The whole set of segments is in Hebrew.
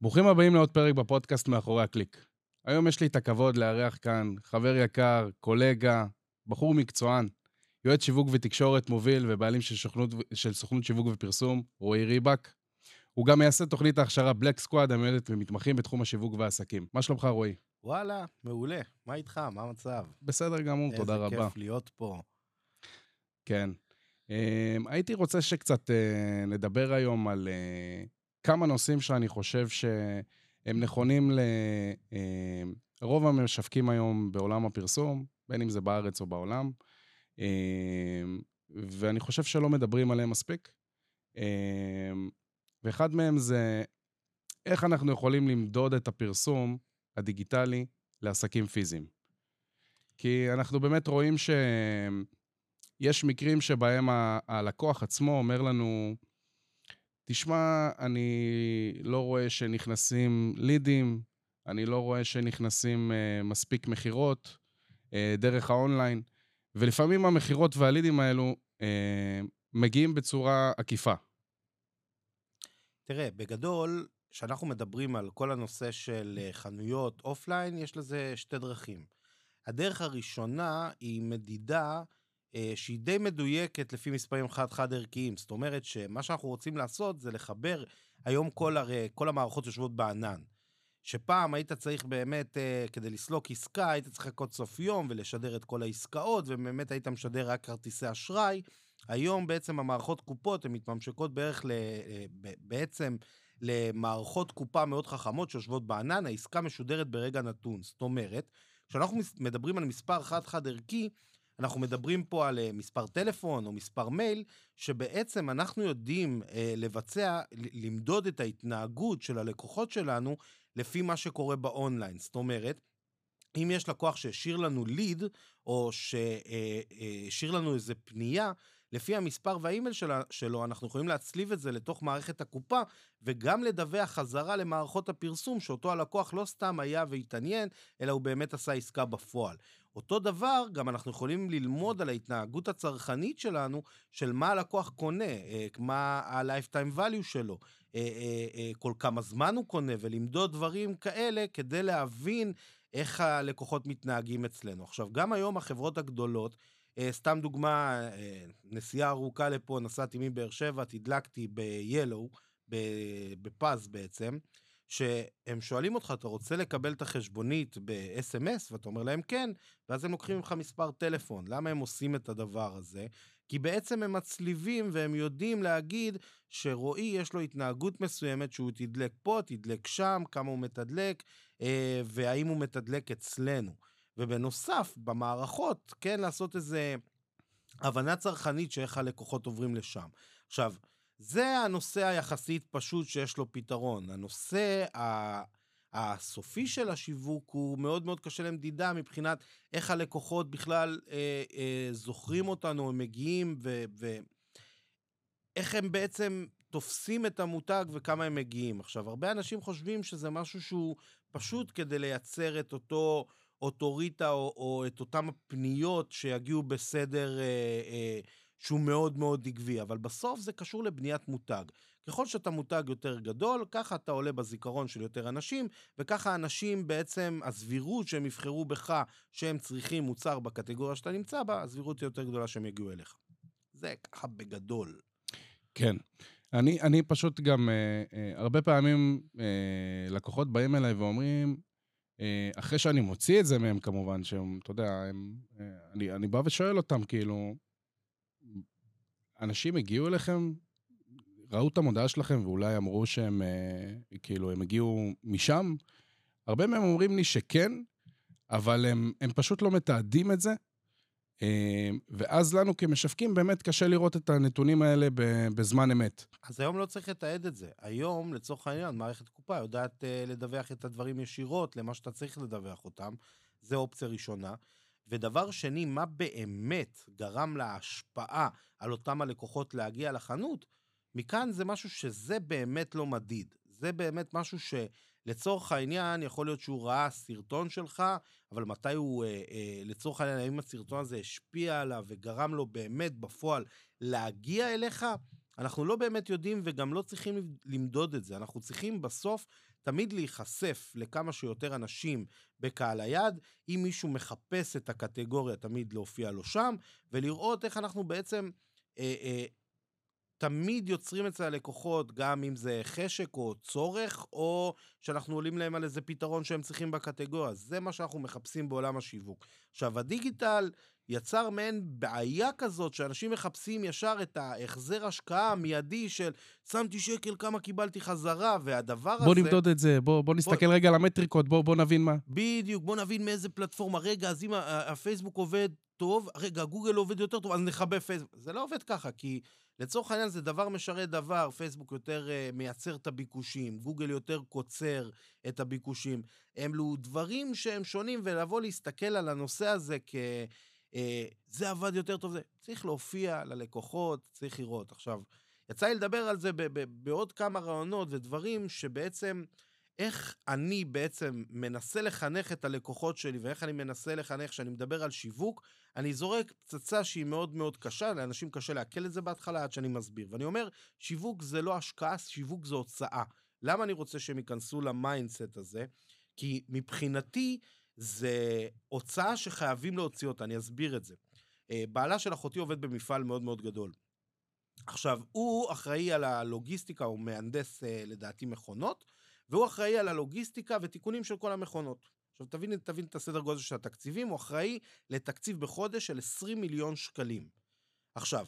ברוכים הבאים לעוד פרק בפודקאסט מאחורי הקליק. היום יש לי את הכבוד לארח כאן חבר יקר, קולגה, בחור מקצוען, יועץ שיווק ותקשורת מוביל ובעלים של, שוכנות, של סוכנות שיווק ופרסום, רועי ריבק. הוא גם מייסד תוכנית ההכשרה Black Squad המיועדת למתמחים בתחום השיווק והעסקים. מה שלומך, רועי? וואלה, מעולה. מה איתך? מה המצב? בסדר גמור, תודה רבה. איזה כיף להיות פה. כן. אממ, הייתי רוצה שקצת אה, נדבר היום על אה, כמה נושאים שאני חושב שהם נכונים לרוב uh, המשווקים היום בעולם הפרסום, בין אם זה בארץ או בעולם, uh, ואני חושב שלא מדברים עליהם מספיק. Uh, ואחד מהם זה איך אנחנו יכולים למדוד את הפרסום הדיגיטלי לעסקים פיזיים. כי אנחנו באמת רואים ש... יש מקרים שבהם הלקוח עצמו אומר לנו, תשמע, אני לא רואה שנכנסים לידים, אני לא רואה שנכנסים אה, מספיק מכירות אה, דרך האונליין, ולפעמים המכירות והלידים האלו אה, מגיעים בצורה עקיפה. תראה, בגדול, כשאנחנו מדברים על כל הנושא של חנויות offline, יש לזה שתי דרכים. הדרך הראשונה היא מדידה אה, שהיא די מדויקת לפי מספרים חד-חד ערכיים. זאת אומרת שמה שאנחנו רוצים לעשות זה לחבר, היום כל, הרי, כל המערכות יושבות בענן. שפעם היית צריך באמת, אה, כדי לסלוק עסקה, היית צריך לחכות סוף יום ולשדר את כל העסקאות, ובאמת היית משדר רק כרטיסי אשראי. היום בעצם המערכות קופות, הן מתממשקות בערך ל... אה, בעצם למערכות קופה מאוד חכמות שיושבות בענן, העסקה משודרת ברגע נתון. זאת אומרת, כשאנחנו מדברים על מספר חד-חד ערכי, אנחנו מדברים פה על אה, מספר טלפון או מספר מייל, שבעצם אנחנו יודעים אה, לבצע, למדוד את ההתנהגות של הלקוחות שלנו לפי מה שקורה באונליין. זאת אומרת, אם יש לקוח שהשאיר לנו ליד, או שהשאיר לנו איזה פנייה, לפי המספר והאימייל שלו, אנחנו יכולים להצליב את זה לתוך מערכת הקופה, וגם לדווח חזרה למערכות הפרסום, שאותו הלקוח לא סתם היה והתעניין, אלא הוא באמת עשה עסקה בפועל. אותו דבר, גם אנחנו יכולים ללמוד על ההתנהגות הצרכנית שלנו, של מה הלקוח קונה, אה, מה ה-lifetime value שלו, אה, אה, כל כמה זמן הוא קונה, ולמדוד דברים כאלה כדי להבין איך הלקוחות מתנהגים אצלנו. עכשיו, גם היום החברות הגדולות, סתם דוגמה, נסיעה ארוכה לפה, נסעתי מבאר שבע, תדלקתי ב-Yellow, בפז בעצם, שהם שואלים אותך, אתה רוצה לקבל את החשבונית ב-SMS? ואתה אומר להם כן, ואז הם לוקחים ממך מספר טלפון. למה הם עושים את הדבר הזה? כי בעצם הם מצליבים והם יודעים להגיד שרועי יש לו התנהגות מסוימת שהוא תדלק פה, תדלק שם, כמה הוא מתדלק, אה, והאם הוא מתדלק אצלנו. ובנוסף, במערכות, כן, לעשות איזה הבנה צרכנית שאיך הלקוחות עוברים לשם. עכשיו, זה הנושא היחסית פשוט שיש לו פתרון. הנושא הסופי של השיווק הוא מאוד מאוד קשה למדידה מבחינת איך הלקוחות בכלל אה, אה, זוכרים אותנו, הם מגיעים, ואיך הם בעצם תופסים את המותג וכמה הם מגיעים. עכשיו, הרבה אנשים חושבים שזה משהו שהוא פשוט כדי לייצר את אותו אוטוריטה או, או את אותם הפניות שיגיעו בסדר... אה, אה, שהוא מאוד מאוד עקבי, אבל בסוף זה קשור לבניית מותג. ככל שאתה מותג יותר גדול, ככה אתה עולה בזיכרון של יותר אנשים, וככה אנשים בעצם, הסבירות שהם יבחרו בך שהם צריכים מוצר בקטגוריה שאתה נמצא בה, הסבירות היא יותר גדולה שהם יגיעו אליך. זה ככה בגדול. כן. אני, אני פשוט גם, אה, אה, הרבה פעמים אה, לקוחות באים אליי ואומרים, אחרי שאני מוציא את זה מהם כמובן, שהם, אתה יודע, הם, אה, אני, אני בא ושואל אותם, כאילו, אנשים הגיעו אליכם, ראו את המודעה שלכם ואולי אמרו שהם, אה, כאילו, הם הגיעו משם? הרבה מהם אומרים לי שכן, אבל הם, הם פשוט לא מתעדים את זה. אה, ואז לנו כמשווקים באמת קשה לראות את הנתונים האלה בזמן אמת. אז היום לא צריך לתעד את זה. היום, לצורך העניין, מערכת קופה יודעת uh, לדווח את הדברים ישירות למה שאתה צריך לדווח אותם. זה אופציה ראשונה. ודבר שני, מה באמת גרם להשפעה על אותם הלקוחות להגיע לחנות, מכאן זה משהו שזה באמת לא מדיד. זה באמת משהו שלצורך העניין, יכול להיות שהוא ראה סרטון שלך, אבל מתי הוא, אה, אה, לצורך העניין, האם הסרטון הזה השפיע עליו וגרם לו באמת בפועל להגיע אליך? אנחנו לא באמת יודעים וגם לא צריכים למדוד את זה. אנחנו צריכים בסוף תמיד להיחשף לכמה שיותר אנשים בקהל היד, אם מישהו מחפש את הקטגוריה, תמיד להופיע לו שם, ולראות איך אנחנו בעצם אה, אה, תמיד יוצרים אצל הלקוחות, גם אם זה חשק או צורך, או שאנחנו עולים להם על איזה פתרון שהם צריכים בקטגוריה. זה מה שאנחנו מחפשים בעולם השיווק. עכשיו, הדיגיטל יצר מעין בעיה כזאת, שאנשים מחפשים ישר את ההחזר השקעה המיידי של שמתי שקל, כמה קיבלתי חזרה, והדבר בוא הזה... נמדוד את זה, בוא, בוא נסתכל רגע על המטריקות, בוא, בוא נבין מה. בדיוק, בוא נבין מאיזה פלטפורמה. רגע, אז אם הפייסבוק עובד טוב, רגע, גוגל עובד יותר טוב, אז נכבה פייסבוק. זה לא עובד ככה, כי לצורך העניין זה דבר משרת דבר, פייסבוק יותר uh, מייצר את הביקושים, גוגל יותר קוצר את הביקושים. אלו דברים שהם שונים, ולבוא להסתכל על הנושא הזה כ... Uh, זה עבד יותר טוב, זה צריך להופיע ללקוחות, צריך לראות. עכשיו, יצא לי לדבר על זה בעוד כמה ראיונות ודברים שבעצם, איך אני בעצם מנסה לחנך את הלקוחות שלי, ואיך אני מנסה לחנך, כשאני מדבר על שיווק, אני זורק פצצה שהיא מאוד מאוד קשה, לאנשים קשה לעכל את זה בהתחלה עד שאני מסביר. ואני אומר, שיווק זה לא השקעה, שיווק זה הוצאה. למה אני רוצה שהם ייכנסו ל mindset הזה? כי מבחינתי זה הוצאה שחייבים להוציא אותה, אני אסביר את זה. אה, בעלה של אחותי עובד במפעל מאוד מאוד גדול. עכשיו, הוא אחראי על הלוגיסטיקה, הוא מהנדס אה, לדעתי מכונות, והוא אחראי על הלוגיסטיקה ותיקונים של כל המכונות. עכשיו, תבין, תבין את הסדר גודל של התקציבים, הוא אחראי לתקציב בחודש של 20 מיליון שקלים. עכשיו,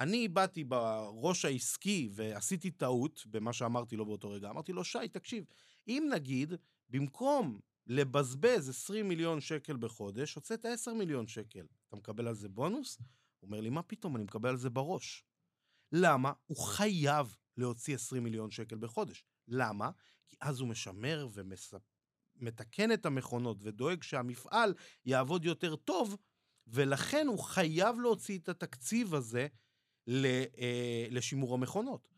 אני באתי בראש העסקי ועשיתי טעות במה שאמרתי לו באותו רגע. אמרתי לו, שי, תקשיב, אם נגיד, במקום לבזבז 20 מיליון שקל בחודש, הוצאת 10 מיליון שקל, אתה מקבל על זה בונוס? הוא אומר לי, מה פתאום, אני מקבל על זה בראש. למה? הוא חייב להוציא 20 מיליון שקל בחודש. למה? כי אז הוא משמר ומתקן את המכונות ודואג שהמפעל יעבוד יותר טוב, ולכן הוא חייב להוציא את התקציב הזה אה, לשימור המכונות.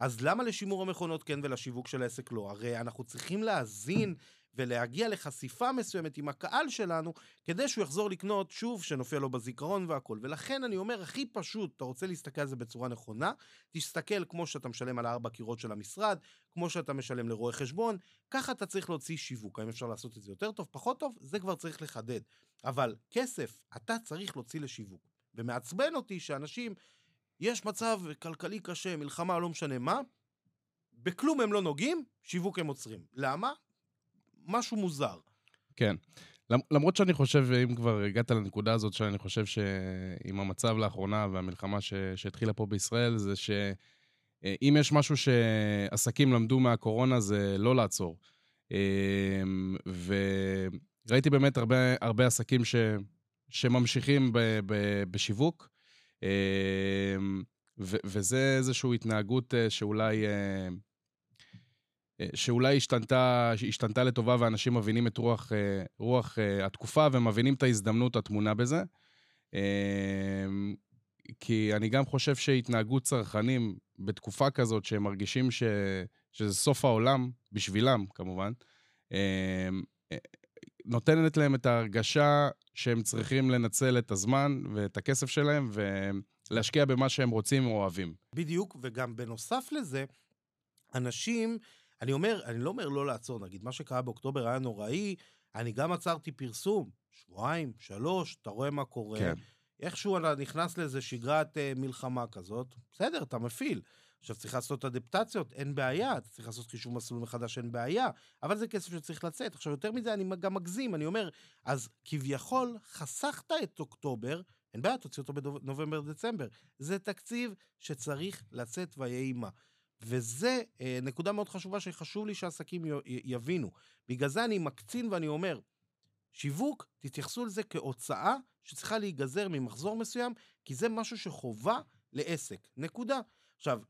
אז למה לשימור המכונות כן ולשיווק של העסק לא? הרי אנחנו צריכים להזין ולהגיע לחשיפה מסוימת עם הקהל שלנו, כדי שהוא יחזור לקנות שוב, שנופיע לו בזיכרון והכל. ולכן אני אומר, הכי פשוט, אתה רוצה להסתכל על זה בצורה נכונה, תסתכל כמו שאתה משלם על הארבע קירות של המשרד, כמו שאתה משלם לרואה חשבון, ככה אתה צריך להוציא שיווק. האם אפשר לעשות את זה יותר טוב, פחות טוב? זה כבר צריך לחדד. אבל כסף, אתה צריך להוציא לשיווק. ומעצבן אותי שאנשים, יש מצב כלכלי קשה, מלחמה, לא משנה מה, בכלום הם לא נוגעים, שיווק הם עוצרים. למה? משהו מוזר. כן. למ- למרות שאני חושב, אם כבר הגעת לנקודה הזאת, שאני חושב שעם המצב לאחרונה והמלחמה ש... שהתחילה פה בישראל, זה שאם יש משהו שעסקים למדו מהקורונה, זה לא לעצור. אמ, וראיתי באמת הרבה, הרבה עסקים ש... שממשיכים ב... ב... בשיווק, אמ, ו... וזה איזושהי התנהגות אה, שאולי... אה, שאולי השתנתה, השתנתה לטובה ואנשים מבינים את רוח, אה, רוח אה, התקופה ומבינים את ההזדמנות הטמונה בזה. כי אני גם חושב שהתנהגות צרכנים בתקופה כזאת, שהם מרגישים ש, שזה סוף העולם, בשבילם כמובן, נותנת להם את ההרגשה שהם צריכים לנצל את הזמן ואת הכסף שלהם ולהשקיע במה שהם רוצים או אוהבים. בדיוק, וגם בנוסף לזה, אנשים... אני אומר, אני לא אומר לא לעצור, נגיד, מה שקרה באוקטובר היה נוראי, אני גם עצרתי פרסום, שבועיים, שלוש, אתה רואה מה קורה. כן. איכשהו אתה נכנס לאיזה שגרת אה, מלחמה כזאת, בסדר, אתה מפעיל. עכשיו צריך לעשות אדפטציות, אין בעיה, אתה צריך לעשות חישוב מסלול מחדש, אין בעיה, אבל זה כסף שצריך לצאת. עכשיו, יותר מזה, אני גם מגזים, אני אומר, אז כביכול חסכת את אוקטובר, אין בעיה, תוציא אותו בנובמבר-דצמבר. זה תקציב שצריך לצאת ויהי מה. וזה אה, נקודה מאוד חשובה שחשוב לי שעסקים י, יבינו. בגלל זה אני מקצין ואני אומר, שיווק, תתייחסו לזה כהוצאה שצריכה להיגזר ממחזור מסוים, כי זה משהו שחובה לעסק. נקודה. עכשיו,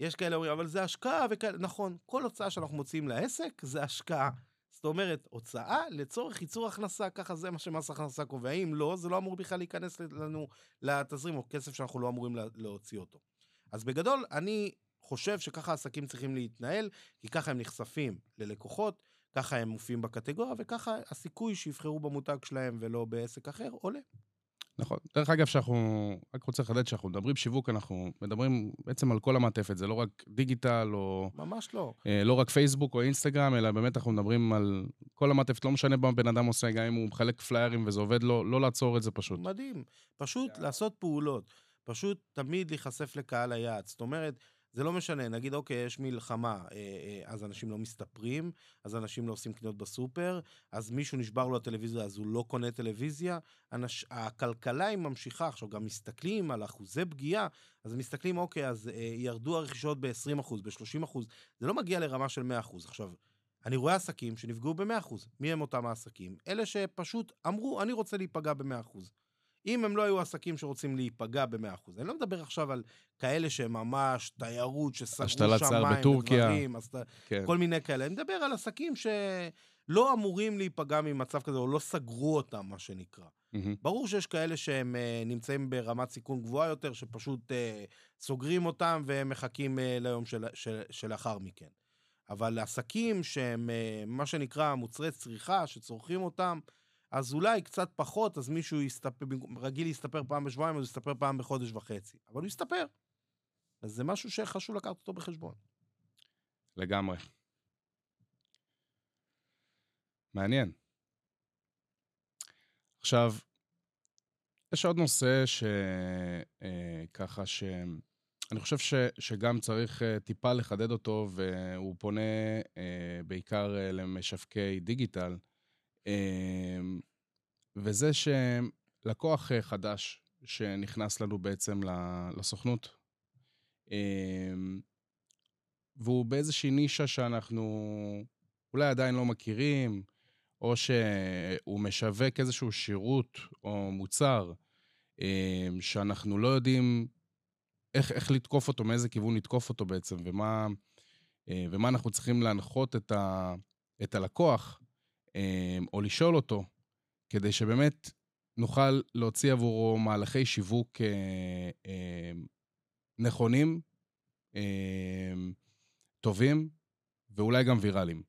יש כאלה אומרים, אבל זה השקעה וכאלה, נכון, כל הוצאה שאנחנו מוציאים לעסק זה השקעה. זאת אומרת, הוצאה לצורך ייצור הכנסה, ככה זה מה שמס הכנסה קובע. אם לא, זה לא אמור בכלל להיכנס לנו לתזרים, או כסף שאנחנו לא אמורים להוציא אותו. אז בגדול, אני חושב שככה עסקים צריכים להתנהל, כי ככה הם נחשפים ללקוחות, ככה הם מופיעים בקטגוריה, וככה הסיכוי שיבחרו במותג שלהם ולא בעסק אחר עולה. נכון. דרך אגב, שאנחנו, רק רוצה לחדד שאנחנו מדברים שיווק, אנחנו מדברים בעצם על כל המעטפת, זה לא רק דיגיטל או... ממש לא. אה, לא רק פייסבוק או אינסטגרם, אלא באמת אנחנו מדברים על כל המעטפת, לא משנה מה בן אדם עושה, גם אם הוא מחלק פליירים וזה עובד, לא, לא לעצור את זה פשוט. מדהים. פשוט לעשות פעולות. פשוט תמיד להיחשף לקהל היעד. זאת אומרת, זה לא משנה, נגיד, אוקיי, יש מלחמה, אה, אה, אז אנשים לא מסתפרים, אז אנשים לא עושים קניות בסופר, אז מישהו נשבר לו הטלוויזיה, אז הוא לא קונה טלוויזיה. אנש, הכלכלה היא ממשיכה, עכשיו גם מסתכלים על אחוזי פגיעה, אז מסתכלים, אוקיי, אז אה, ירדו הרכישות ב-20%, ב-30%, זה לא מגיע לרמה של 100%. עכשיו, אני רואה עסקים שנפגעו ב-100%. מי הם אותם העסקים? אלה שפשוט אמרו, אני רוצה להיפגע ב-100%. אם הם לא היו עסקים שרוצים להיפגע ב-100%. אני לא מדבר עכשיו על כאלה שהם ממש תיירות, שסגרו שמיים ודברים, כן. כל מיני כאלה. אני מדבר על עסקים שלא אמורים להיפגע ממצב כזה, או לא סגרו אותם, מה שנקרא. Mm-hmm. ברור שיש כאלה שהם uh, נמצאים ברמת סיכון גבוהה יותר, שפשוט uh, סוגרים אותם והם מחכים uh, ליום של, של, שלאחר מכן. אבל עסקים שהם, uh, מה שנקרא, מוצרי צריכה, שצורכים אותם, אז אולי קצת פחות, אז מישהו יסתפר, רגיל להסתפר פעם בשבועיים, אז יסתפר פעם בחודש וחצי. אבל הוא יסתפר. אז זה משהו שחשוב לקחת אותו בחשבון. לגמרי. מעניין. עכשיו, יש עוד נושא שככה אה, ש... אני חושב ש, שגם צריך uh, טיפה לחדד אותו, והוא פונה uh, בעיקר uh, למשווקי דיגיטל. אמ, וזה שלקוח אה, חדש שנכנס לנו בעצם לסוכנות, אמ, והוא באיזושהי נישה שאנחנו אולי עדיין לא מכירים, או שהוא משווק איזשהו שירות או מוצר אמ, שאנחנו לא יודעים איך, איך לתקוף אותו, מאיזה כיוון לתקוף אותו בעצם, ומה, אה, ומה אנחנו צריכים להנחות את, ה, את הלקוח או לשאול אותו, כדי שבאמת נוכל להוציא עבורו מהלכי שיווק אה, אמ, נכונים, אמ, טובים, ואולי גם ויראליים.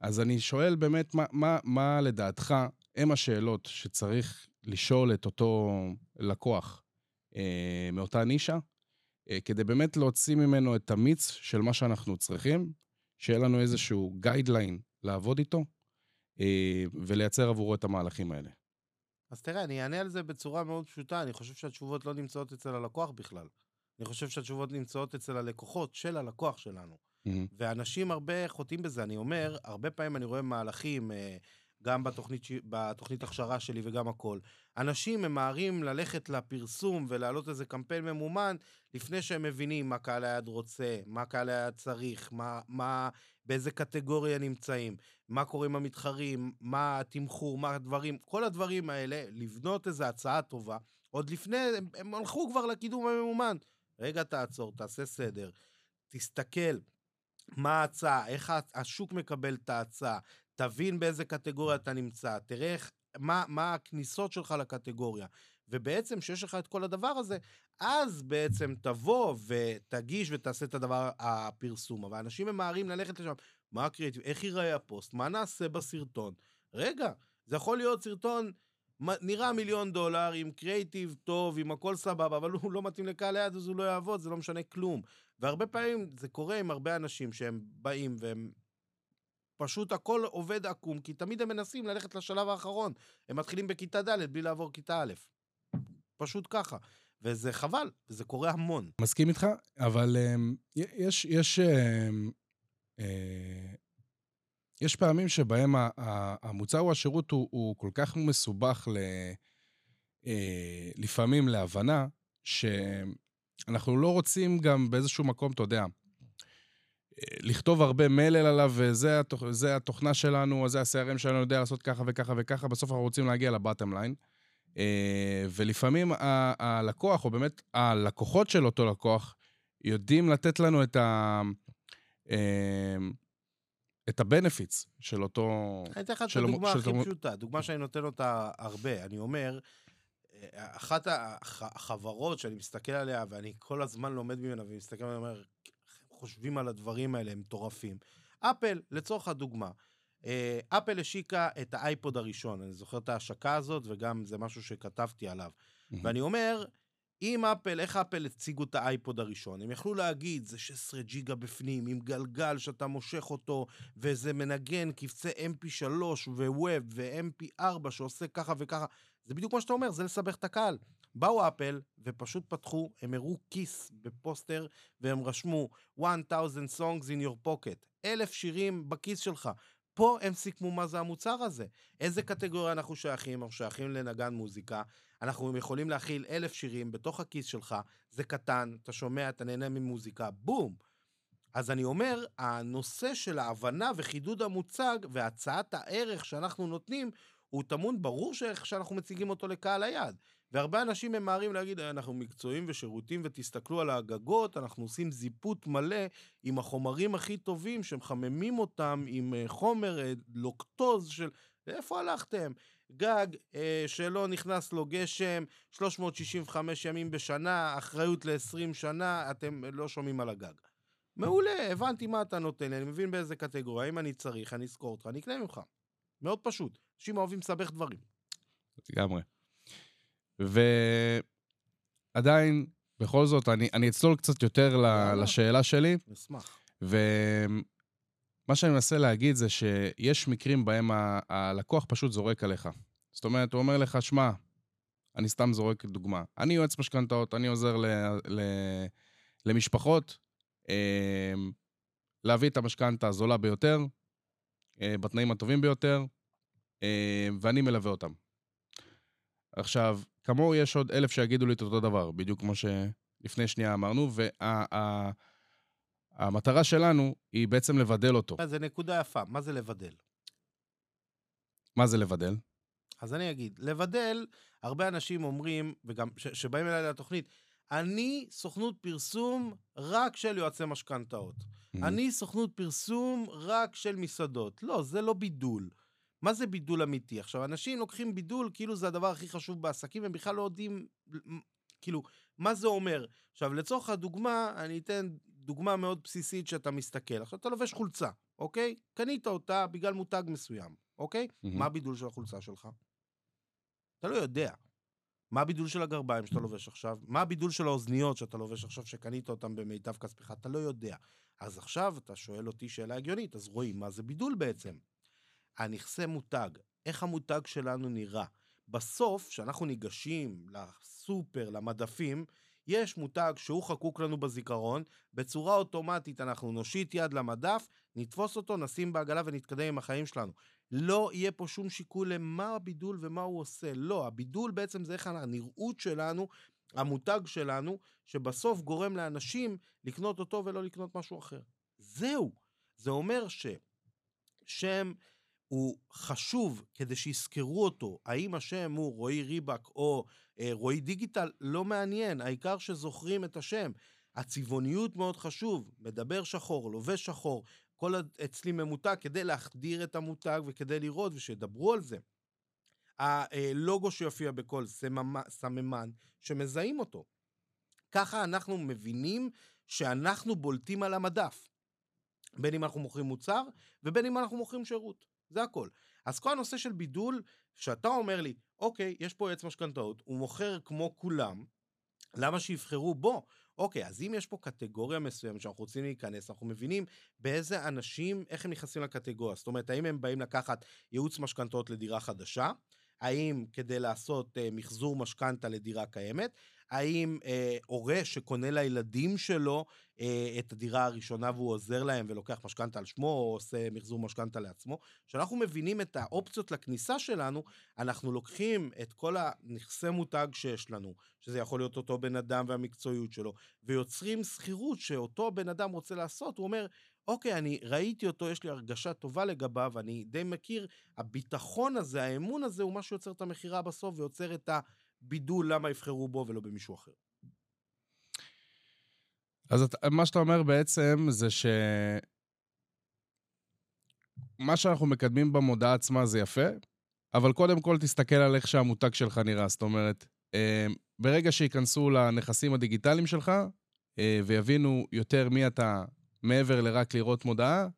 אז אני שואל באמת, מה, מה, מה לדעתך הם השאלות שצריך לשאול את אותו לקוח אה, מאותה נישה, אה, כדי באמת להוציא ממנו את המיץ של מה שאנחנו צריכים, שיהיה לנו איזשהו גיידליין לעבוד איתו, ולייצר עבורו את המהלכים האלה. אז תראה, אני אענה על זה בצורה מאוד פשוטה. אני חושב שהתשובות לא נמצאות אצל הלקוח בכלל. אני חושב שהתשובות נמצאות אצל הלקוחות של הלקוח שלנו. Mm-hmm. ואנשים הרבה חוטאים בזה. אני אומר, הרבה פעמים אני רואה מהלכים, אה, גם בתוכנית, בתוכנית הכשרה שלי וגם הכל. אנשים ממהרים ללכת לפרסום ולהעלות איזה קמפיין ממומן לפני שהם מבינים מה קהל היעד רוצה, מה קהל היעד צריך, מה, מה, באיזה קטגוריה נמצאים, מה קורה עם המתחרים, מה התמחור, מה הדברים, כל הדברים האלה, לבנות איזו הצעה טובה. עוד לפני, הם, הם הלכו כבר לקידום הממומן. רגע, תעצור, תעשה סדר, תסתכל מה ההצעה, איך השוק מקבל את ההצעה, תבין באיזה קטגוריה אתה נמצא, תראה איך, מה, מה הכניסות שלך לקטגוריה. ובעצם, כשיש לך את כל הדבר הזה, אז בעצם תבוא ותגיש ותעשה את הדבר, הפרסום. אבל אנשים ממהרים ללכת לשם, מה הקריאיטיב, איך ייראה הפוסט, מה נעשה בסרטון. רגע, זה יכול להיות סרטון נראה מיליון דולר, עם קריאיטיב טוב, עם הכל סבבה, אבל הוא לא מתאים לקהל היד, אז הוא לא יעבוד, זה לא משנה כלום. והרבה פעמים זה קורה עם הרבה אנשים שהם באים והם פשוט הכל עובד עקום, כי תמיד הם מנסים ללכת לשלב האחרון. הם מתחילים בכיתה ד' בלי לעבור כיתה א'. פשוט ככה. וזה חבל, וזה קורה המון. מסכים איתך, אבל um, יש, יש, um, uh, יש פעמים שבהם המוצר או השירות הוא, הוא כל כך מסובך ל, uh, לפעמים להבנה, שאנחנו לא רוצים גם באיזשהו מקום, אתה יודע, לכתוב הרבה מלל עליו, וזה התוכ... התוכנה שלנו, זה ה-CRM שלנו יודע לעשות ככה וככה וככה, בסוף אנחנו רוצים להגיע לבטם ליין. אה, ולפעמים ה- הלקוח, או באמת הלקוחות של אותו לקוח, יודעים לתת לנו את ה... אה, את ה-benefits של אותו... אני אתן לך את הדוגמה הכי. פשוטה, דוגמה שאני נותן אותה הרבה. אני אומר, אה, אחת החברות שאני מסתכל עליה, ואני כל הזמן לומד ממנה, ומסתכל עליה ואומר, חושבים על הדברים האלה, הם מטורפים. אפל, לצורך הדוגמה, אה, אפל השיקה את האייפוד הראשון, אני זוכר את ההשקה הזאת, וגם זה משהו שכתבתי עליו. ואני אומר, אם אפל, איך אפל הציגו את האייפוד הראשון? הם יכלו להגיד, זה 16 ג'יגה בפנים, עם גלגל שאתה מושך אותו, וזה מנגן קבצי mp3 ו wav ו-mp4 שעושה ככה וככה. זה בדיוק מה שאתה אומר, זה לסבך את הקהל. באו אפל ופשוט פתחו, הם הראו כיס בפוסטר, והם רשמו 1,000 songs in your pocket, אלף שירים בכיס שלך. פה הם סיכמו מה זה המוצר הזה. איזה קטגוריה אנחנו שייכים? אנחנו שייכים לנגן מוזיקה. אנחנו יכולים להכיל אלף שירים בתוך הכיס שלך, זה קטן, אתה שומע, אתה נהנה ממוזיקה, בום. אז אני אומר, הנושא של ההבנה וחידוד המוצג והצעת הערך שאנחנו נותנים, הוא טמון ברור שאיך שאנחנו מציגים אותו לקהל היעד. והרבה אנשים ממהרים להגיד, אנחנו מקצועיים ושירותים ותסתכלו על הגגות, אנחנו עושים זיפות מלא עם החומרים הכי טובים שמחממים אותם עם אה, חומר אה, לוקטוז של... לאיפה הלכתם? גג אה, שלא נכנס לו גשם, 365 ימים בשנה, אחריות ל-20 שנה, אתם לא שומעים על הגג. מעולה, הבנתי מה אתה נותן לי, אני מבין באיזה קטגוריה, אם אני צריך, אני אזכור אותך, אני אקנה ממך. מאוד פשוט. אנשים אוהבים לסבך דברים. לגמרי. ועדיין, בכל זאת, אני, אני אצלול קצת יותר ל, לשאלה שלי. נשמח. ומה שאני מנסה להגיד זה שיש מקרים בהם ה, הלקוח פשוט זורק עליך. זאת אומרת, הוא אומר לך, שמע, אני סתם זורק דוגמה. אני יועץ משכנתאות, אני עוזר ל, ל, למשפחות אה, להביא את המשכנתה הזולה ביותר, אה, בתנאים הטובים ביותר, אה, ואני מלווה אותם. עכשיו, כמוהו יש עוד אלף שיגידו לי את אותו דבר, בדיוק כמו שלפני שנייה אמרנו, והמטרה וה, שלנו היא בעצם לבדל אותו. זה נקודה יפה, מה זה לבדל? מה זה לבדל? אז אני אגיד, לבדל, הרבה אנשים אומרים, וגם שבאים אליי לתוכנית, אני סוכנות פרסום רק של יועצי משכנתאות. Mm-hmm. אני סוכנות פרסום רק של מסעדות. לא, זה לא בידול. מה זה בידול אמיתי? עכשיו, אנשים לוקחים בידול כאילו זה הדבר הכי חשוב בעסקים, הם בכלל לא יודעים, כאילו, מה זה אומר. עכשיו, לצורך הדוגמה, אני אתן דוגמה מאוד בסיסית שאתה מסתכל. עכשיו, אתה לובש חולצה, אוקיי? קנית אותה בגלל מותג מסוים, אוקיי? Mm-hmm. מה הבידול של החולצה שלך? אתה לא יודע. מה הבידול של הגרביים שאתה לובש עכשיו? מה הבידול של האוזניות שאתה לובש עכשיו, שקנית אותם במיטב כספך? אתה לא יודע. אז עכשיו אתה שואל אותי שאלה הגיונית, אז רואים מה זה בידול בעצם. הנכסי מותג, איך המותג שלנו נראה. בסוף, כשאנחנו ניגשים לסופר, למדפים, יש מותג שהוא חקוק לנו בזיכרון, בצורה אוטומטית אנחנו נושיט יד למדף, נתפוס אותו, נשים בעגלה ונתקדם עם החיים שלנו. לא יהיה פה שום שיקול למה הבידול ומה הוא עושה. לא, הבידול בעצם זה איך הנראות שלנו, המותג שלנו, שבסוף גורם לאנשים לקנות אותו ולא לקנות משהו אחר. זהו. זה אומר ששם הוא חשוב כדי שיזכרו אותו. האם השם הוא רועי ריבק או אה, רועי דיגיטל? לא מעניין, העיקר שזוכרים את השם. הצבעוניות מאוד חשוב, מדבר שחור, לובש שחור, כל אצלי ממותג כדי להחדיר את המותג וכדי לראות ושידברו על זה. הלוגו שיופיע בכל סממן שמזהים אותו. ככה אנחנו מבינים שאנחנו בולטים על המדף. בין אם אנחנו מוכרים מוצר ובין אם אנחנו מוכרים שירות. זה הכל. אז כל הנושא של בידול, שאתה אומר לי, אוקיי, יש פה עץ משכנתאות, הוא מוכר כמו כולם, למה שיבחרו בו? אוקיי, אז אם יש פה קטגוריה מסוימת שאנחנו רוצים להיכנס, אנחנו מבינים באיזה אנשים, איך הם נכנסים לקטגוריה. זאת אומרת, האם הם באים לקחת ייעוץ משכנתאות לדירה חדשה? האם כדי לעשות אה, מחזור משכנתה לדירה קיימת? האם אה, הורה שקונה לילדים שלו אה, את הדירה הראשונה והוא עוזר להם ולוקח משכנתה על שמו או עושה מחזור משכנתה לעצמו? כשאנחנו מבינים את האופציות לכניסה שלנו, אנחנו לוקחים את כל הנכסי מותג שיש לנו, שזה יכול להיות אותו בן אדם והמקצועיות שלו, ויוצרים שכירות שאותו בן אדם רוצה לעשות, הוא אומר, אוקיי, אני ראיתי אותו, יש לי הרגשה טובה לגביו, אני די מכיר, הביטחון הזה, האמון הזה, הוא מה שיוצר את המכירה בסוף ויוצר את הבידול למה יבחרו בו ולא במישהו אחר. אז את, מה שאתה אומר בעצם זה ש... מה שאנחנו מקדמים במודעה עצמה זה יפה, אבל קודם כל תסתכל על איך שהמותג שלך נראה. זאת אומרת, אה, ברגע שייכנסו לנכסים הדיגיטליים שלך אה, ויבינו יותר מי אתה מעבר לרק לראות מודעה,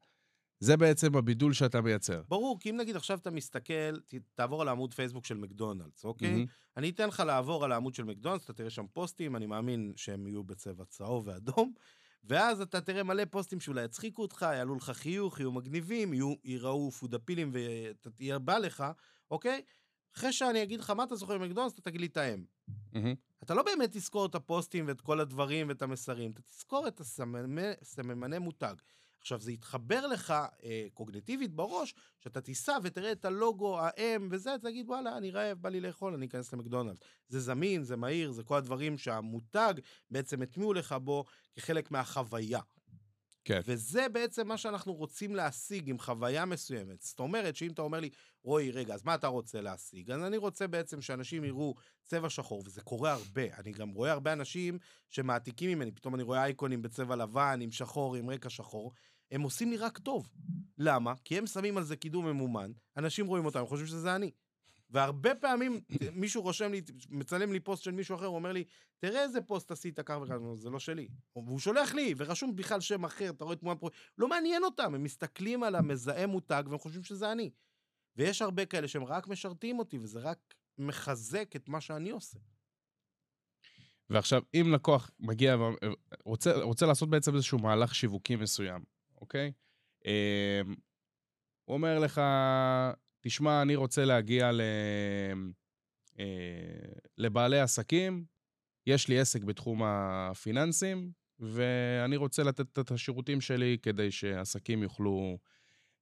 זה בעצם הבידול שאתה מייצר. ברור, כי אם נגיד עכשיו אתה מסתכל, תעבור על העמוד פייסבוק של מקדונלדס, אוקיי? מהמם. אני אתן לך לעבור על העמוד של מקדונלדס, אתה תראה שם פוסטים, אני מאמין שהם יהיו בצבע צהוב ואדום, ואז אתה תראה מלא פוסטים שאולי יצחיקו אותך, יעלו לך חיוך, יהיו מגניבים, יהיו, ייראו פודפילים ואתה תהיה בא לך, אוקיי? אחרי שאני אגיד לך מה אתה זוכר ממקדונלדס, אתה תגיד לי את האם. מהמם. אתה לא באמת תזכור את הפוסטים ואת כל הדברים ואת המסרים, אתה תזכור את הסממני, סממני מותג. עכשיו, זה יתחבר לך אה, קוגניטיבית בראש, שאתה תיסע ותראה את הלוגו, האם וזה, אתה תגיד, וואלה, אני רעב, בא לי לאכול, אני אכנס למקדונלדס. זה זמין, זה מהיר, זה כל הדברים שהמותג בעצם הטמיעו לך בו כחלק מהחוויה. כן. וזה בעצם מה שאנחנו רוצים להשיג עם חוויה מסוימת. זאת אומרת שאם אתה אומר לי, רועי, רגע, אז מה אתה רוצה להשיג? אז אני רוצה בעצם שאנשים יראו צבע שחור, וזה קורה הרבה. אני גם רואה הרבה אנשים שמעתיקים ממני, פתאום אני רואה אייקונים בצבע לבן, עם שחור, עם רקע שחור. הם עושים לי רק טוב. למה? כי הם שמים על זה קידום ממומן, אנשים רואים אותם, חושבים שזה אני. והרבה פעמים מישהו רושם לי, מצלם לי פוסט של מישהו אחר, הוא אומר לי, תראה איזה פוסט עשית כך וכך, זה לא שלי. והוא שולח לי, ורשום בכלל שם אחר, אתה רואה תמונה פה, לא מעניין אותם, הם מסתכלים על המזהה מותג והם חושבים שזה אני. ויש הרבה כאלה שהם רק משרתים אותי, וזה רק מחזק את מה שאני עושה. ועכשיו, אם לקוח מגיע ורוצה רוצה לעשות בעצם איזשהו מהלך שיווקי מסוים, אוקיי? אה, הוא אומר לך, תשמע, אני רוצה להגיע ל... אה, לבעלי עסקים, יש לי עסק בתחום הפיננסים, ואני רוצה לתת את השירותים שלי כדי שעסקים יוכלו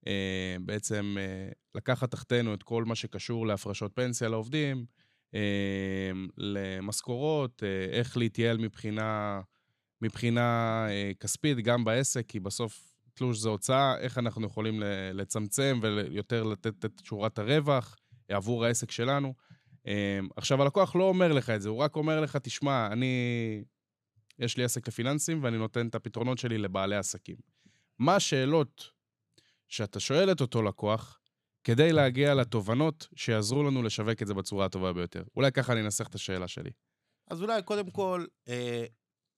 אה, בעצם אה, לקחת תחתנו את כל מה שקשור להפרשות פנסיה לעובדים, אה, למשכורות, אה, איך להתייעל מבחינה, מבחינה אה, כספית, גם בעסק, כי בסוף תלוש זה הוצאה, איך אנחנו יכולים לצמצם ויותר לתת את שורת הרווח אה, עבור העסק שלנו. אה, עכשיו, הלקוח לא אומר לך את זה, הוא רק אומר לך, תשמע, אני... יש לי עסק לפיננסים ואני נותן את הפתרונות שלי לבעלי עסקים. מה השאלות שאתה שואל את אותו לקוח כדי להגיע לתובנות שיעזרו לנו לשווק את זה בצורה הטובה ביותר? אולי ככה אני אנסח את השאלה שלי. אז אולי קודם כל, אה,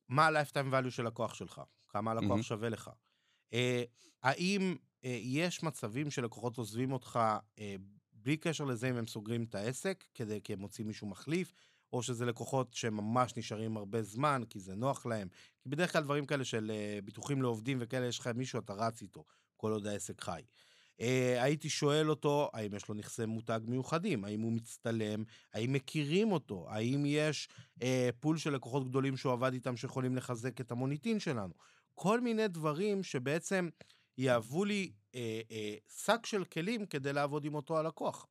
מה ה-lifetime value של לקוח שלך? כמה הלקוח מהמם. שווה לך? אה, האם אה, יש מצבים שלקוחות עוזבים אותך אה, בלי קשר לזה אם הם סוגרים את העסק, כדי, כי הם מוצאים מישהו מחליף, או שזה לקוחות שממש נשארים הרבה זמן, כי זה נוח להם? כי בדרך כלל דברים כאלה של ביטוחים לעובדים וכאלה, יש לך מישהו, אתה רץ איתו, כל עוד העסק חי. הייתי שואל אותו, האם יש לו נכסי מותג מיוחדים? האם הוא מצטלם? האם מכירים אותו? האם יש אה, פול של לקוחות גדולים שהוא עבד איתם שיכולים לחזק את המוניטין שלנו? כל מיני דברים שבעצם יהוו לי אה, אה, שק של כלים כדי לעבוד עם אותו הלקוח.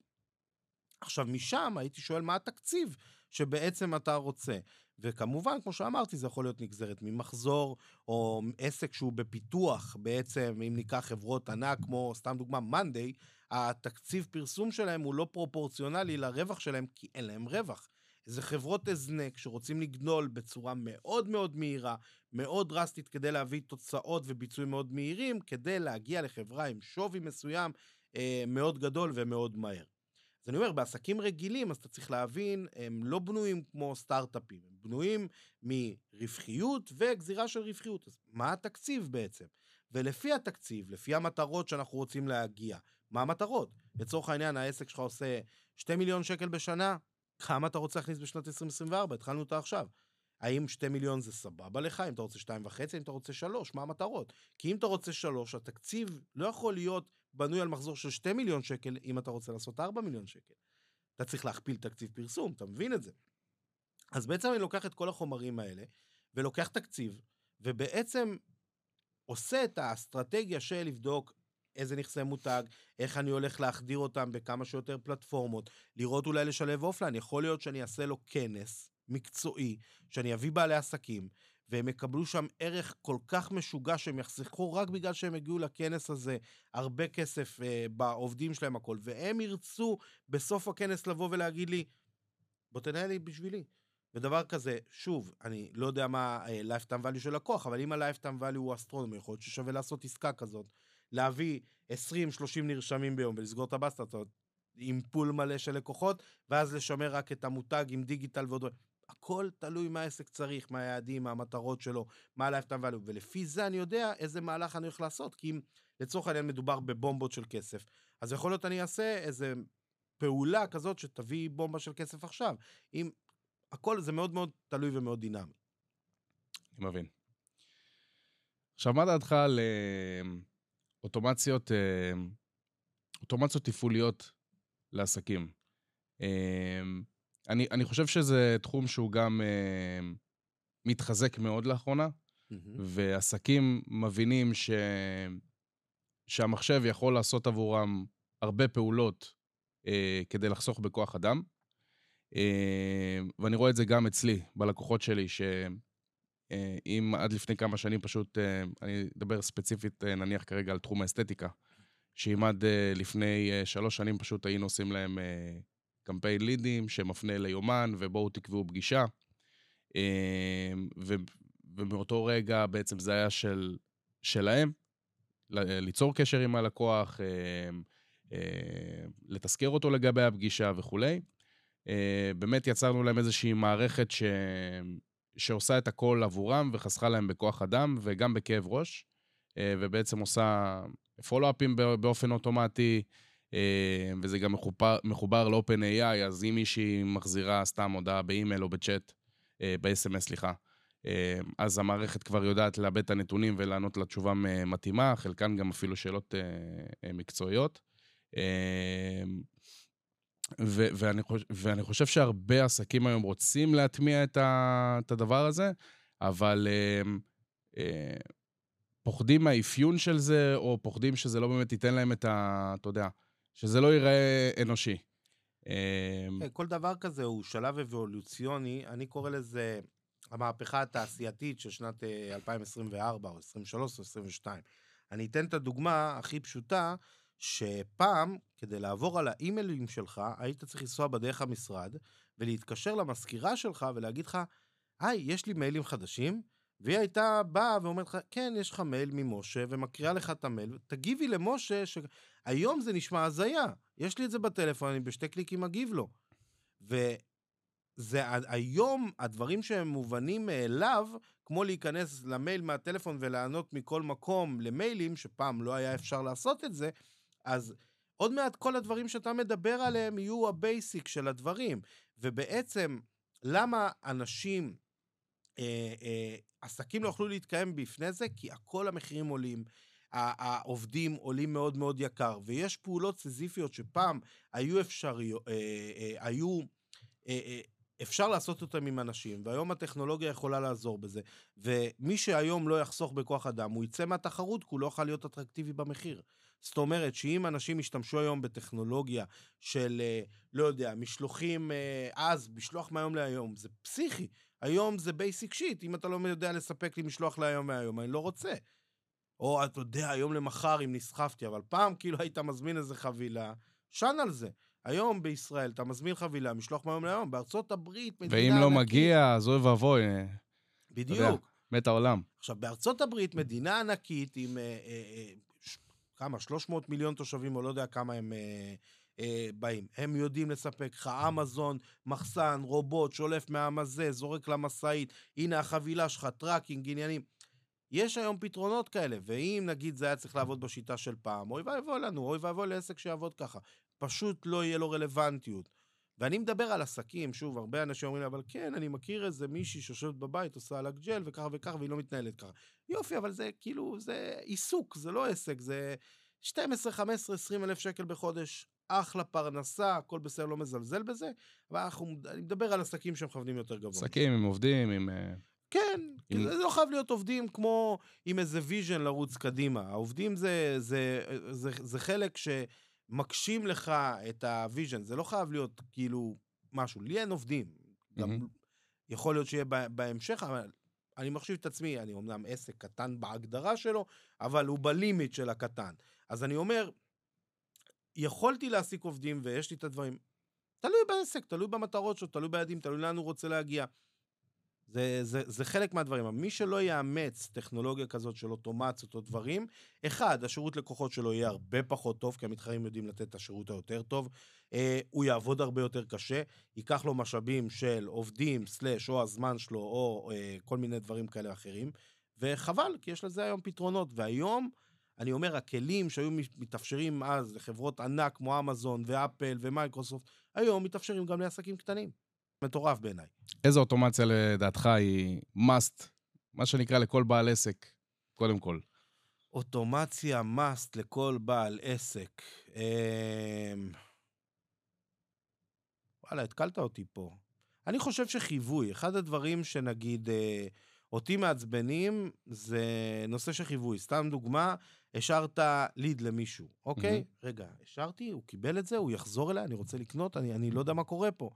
עכשיו, משם הייתי שואל מה התקציב שבעצם אתה רוצה. וכמובן, כמו שאמרתי, זה יכול להיות נגזרת ממחזור, או עסק שהוא בפיתוח, בעצם, אם ניקח חברות ענק, כמו סתם דוגמה, מאנדיי, התקציב פרסום שלהם הוא לא פרופורציונלי לרווח שלהם, כי אין להם רווח. זה חברות הזנק שרוצים לגנול בצורה מאוד מאוד מהירה, מאוד דרסטית, כדי להביא תוצאות וביצועים מאוד מהירים, כדי להגיע לחברה עם שווי מסוים אה, מאוד גדול ומאוד מהר. אז אני אומר, בעסקים רגילים, אז אתה צריך להבין, הם לא בנויים כמו סטארט-אפים, הם בנויים מרווחיות וגזירה של רווחיות. אז מה התקציב בעצם? ולפי התקציב, לפי המטרות שאנחנו רוצים להגיע, מה המטרות? לצורך העניין, העסק שלך עושה 2 מיליון שקל בשנה, כמה אתה רוצה להכניס בשנת 2024? התחלנו אותה עכשיו. האם 2 מיליון זה סבבה לך? אם אתה רוצה 2.5, אם אתה רוצה 3, מה המטרות? כי אם אתה רוצה 3, התקציב לא יכול להיות בנוי על מחזור של 2 מיליון שקל אם אתה רוצה לעשות 4 מיליון שקל. אתה צריך להכפיל תקציב פרסום, אתה מבין את זה. אז בעצם אני לוקח את כל החומרים האלה, ולוקח תקציב, ובעצם עושה את האסטרטגיה של לבדוק איזה נכסי מותג, איך אני הולך להחדיר אותם בכמה שיותר פלטפורמות, לראות אולי לשלב אופליין. יכול להיות שאני אעשה לו כנס מקצועי, שאני אביא בעלי עסקים, והם יקבלו שם ערך כל כך משוגע שהם יחסכו רק בגלל שהם הגיעו לכנס הזה הרבה כסף אה, בעובדים שלהם הכל, והם ירצו בסוף הכנס לבוא ולהגיד לי, בוא תנהל לי בשבילי. ודבר כזה, שוב, אני לא יודע מה ה-lifetime value של לקוח, אבל אם ה-lifetime value הוא אסטרונומי, יכול להיות ששווה לעשות עסקה כזאת, להביא 20-30 נרשמים ביום ולסגור את הבסטה עם פול מלא של לקוחות, ואז לשמר רק את המותג עם דיגיטל ועוד... הכל תלוי מה העסק צריך, מה היעדים, מה המטרות שלו, מה ה-lifetime value, ולפי זה אני יודע איזה מהלך אני הולך לעשות, כי אם לצורך העניין מדובר בבומבות של כסף, אז יכול להיות אני אעשה איזה פעולה כזאת שתביא בומבה של כסף עכשיו. אם... הכל זה מאוד מאוד תלוי ומאוד דינמי. אני מבין. עכשיו, מה דעתך על אה, אוטומציות, אה, אוטומציות תפעוליות לעסקים? אה, אני, אני חושב שזה תחום שהוא גם מתחזק מאוד לאחרונה, mm-hmm. ועסקים מבינים ש... שהמחשב יכול לעשות עבורם הרבה פעולות אה, כדי לחסוך בכוח אדם. אה, ואני רואה את זה גם אצלי, בלקוחות שלי, שאם אה, עד לפני כמה שנים פשוט, אה, אני אדבר ספציפית, אה, נניח כרגע על תחום האסתטיקה, שאם עד לפני שלוש שנים פשוט היינו עושים להם קמפיין לידים שמפנה ליומן, ובואו תקבעו פגישה. ו, ומאותו רגע בעצם זה היה של, שלהם, ליצור קשר עם הלקוח, לתזכר אותו לגבי הפגישה וכולי. באמת יצרנו להם איזושהי מערכת ש... שעושה את הכל עבורם וחסכה להם בכוח אדם וגם בכאב ראש, ובעצם עושה פולו-אפים באופן אוטומטי, וזה גם מחובר, מחובר ל-open AI, אז אם מישהי מחזירה סתם הודעה באימייל או בצ'אט, ב-SMS, סליחה, אז המערכת כבר יודעת לאבד את הנתונים ולענות לה תשובה מתאימה, חלקן גם אפילו שאלות אה, אה, מקצועיות. ו- ואני, חושב, ואני חושב שהרבה עסקים היום רוצים להטמיע את, ה- את הדבר הזה, אבל אה, אה, פוחדים מהאפיון של זה, או פוחדים שזה לא באמת ייתן להם את ה... אתה יודע, שזה לא ייראה אנושי. אה, כל דבר כזה הוא שלב אבולוציוני, אני קורא לזה המהפכה התעשייתית של שנת 2024, אה, או 23 או 22. אני אתן את הדוגמה הכי פשוטה, שפעם, כדי לעבור על האימיילים שלך, היית צריך לנסוע בדרך המשרד, ולהתקשר למזכירה שלך ולהגיד לך, היי, יש לי מיילים חדשים, והיא הייתה באה ואומרת לך, כן, יש לך מייל ממשה, ומקריאה לך את המייל, תגיבי למשה, שהיום זה נשמע הזיה, יש לי את זה בטלפון, אני בשתי קליקים מגיב לו. ו... זה היום הדברים שהם מובנים מאליו, כמו להיכנס למייל מהטלפון ולענות מכל מקום למיילים, שפעם לא היה אפשר לעשות את זה, אז עוד מעט כל הדברים שאתה מדבר עליהם יהיו ה basic של הדברים. ובעצם, למה אנשים, אה, אה, עסקים לא יוכלו להתקיים בפני זה? כי הכל המחירים עולים. העובדים עולים מאוד מאוד יקר, ויש פעולות סיזיפיות שפעם היו אפשריות, אה, אה, היו אה, אה, אפשר לעשות אותם עם אנשים, והיום הטכנולוגיה יכולה לעזור בזה. ומי שהיום לא יחסוך בכוח אדם, הוא יצא מהתחרות, כי הוא לא יכול להיות אטרקטיבי במחיר. זאת אומרת שאם אנשים ישתמשו היום בטכנולוגיה של, אה, לא יודע, משלוחים אה, אז, משלוח מהיום להיום, זה פסיכי. היום זה basic shit, אם אתה לא יודע לספק לי משלוח להיום מהיום, אני לא רוצה. או אתה יודע, היום למחר אם נסחפתי, אבל פעם כאילו היית מזמין איזה חבילה, שן על זה. היום בישראל אתה מזמין חבילה, משלוח מהיום להיום, בארצות הברית, מדינה ואם לא ענקית. מגיע, אז אוי ואבוי. אה, בדיוק. מת העולם. עכשיו, בארצות הברית, מדינה ענקית עם אה, אה, אה. כמה, 300 מיליון תושבים, או לא יודע כמה הם אה, אה, באים. הם יודעים לספק לך אמזון, מחסן, רובוט, שולף מהמזה, זורק למשאית, הנה החבילה שלך, tracking, עניינים. יש היום פתרונות כאלה, ואם נגיד זה היה צריך לעבוד בשיטה של פעם, אוי ואבוי לנו, אוי ואבוי לעסק שיעבוד ככה. פשוט לא יהיה לו רלוונטיות. ואני מדבר על עסקים, שוב, הרבה אנשים אומרים לי, אבל כן, אני מכיר איזה מישהי שיושבת בבית, עושה לק ג'ל וככה וככה, והיא לא מתנהלת ככה. יופי, אבל זה כאילו, זה עיסוק, זה לא עסק, זה 12, 15, 20 אלף שקל בחודש, אחלה פרנסה, הכל בסדר, לא מזלזל בזה, אבל אנחנו, אני מדבר על עסקים שמכוונים יותר גבוה. עסקים עם עובדים, עם... אה, כן, עם... זה לא חייב להיות עובדים כמו עם איזה vision לרוץ קדימה. העובדים זה, זה, זה, זה, זה חלק ש... מגשימים לך את ה vision, זה לא חייב להיות כאילו משהו. לי אין עובדים. גם יכול להיות שיהיה בהמשך, אבל אני מחשיב את עצמי, אני אמנם עסק קטן בהגדרה שלו, אבל הוא בלימיט של הקטן. אז אני אומר, יכולתי להעסיק עובדים ויש לי את הדברים. תלוי בעסק, תלוי במטרות שלו, תלוי ביעדים, תלוי לאן הוא רוצה להגיע. זה, זה, זה חלק מהדברים. מי שלא יאמץ טכנולוגיה כזאת של אוטומציות או דברים, אחד, השירות לקוחות שלו יהיה הרבה פחות טוב, כי המתחרים יודעים לתת את השירות היותר טוב. אה, הוא יעבוד הרבה יותר קשה, ייקח לו משאבים של עובדים, slash, או הזמן שלו, או אה, כל מיני דברים כאלה ואחרים. וחבל, כי יש לזה היום פתרונות. והיום, אני אומר, הכלים שהיו מתאפשרים אז לחברות ענק כמו אמזון ואפל ומייקרוסופט, היום מתאפשרים גם לעסקים קטנים. מטורף בעיניי. איזו אוטומציה לדעתך היא must, מה שנקרא לכל בעל עסק, קודם כל? אוטומציה must לכל בעל עסק. אמ... וואלה, התקלת אותי פה. אני חושב שחיווי, אחד הדברים שנגיד אה, אותי מעצבנים זה נושא של חיווי. סתם דוגמה, השארת ליד למישהו, אוקיי? Mm-hmm. רגע, השארתי, הוא קיבל את זה, הוא יחזור אליי, אני רוצה לקנות, אני, אני לא יודע מה קורה פה.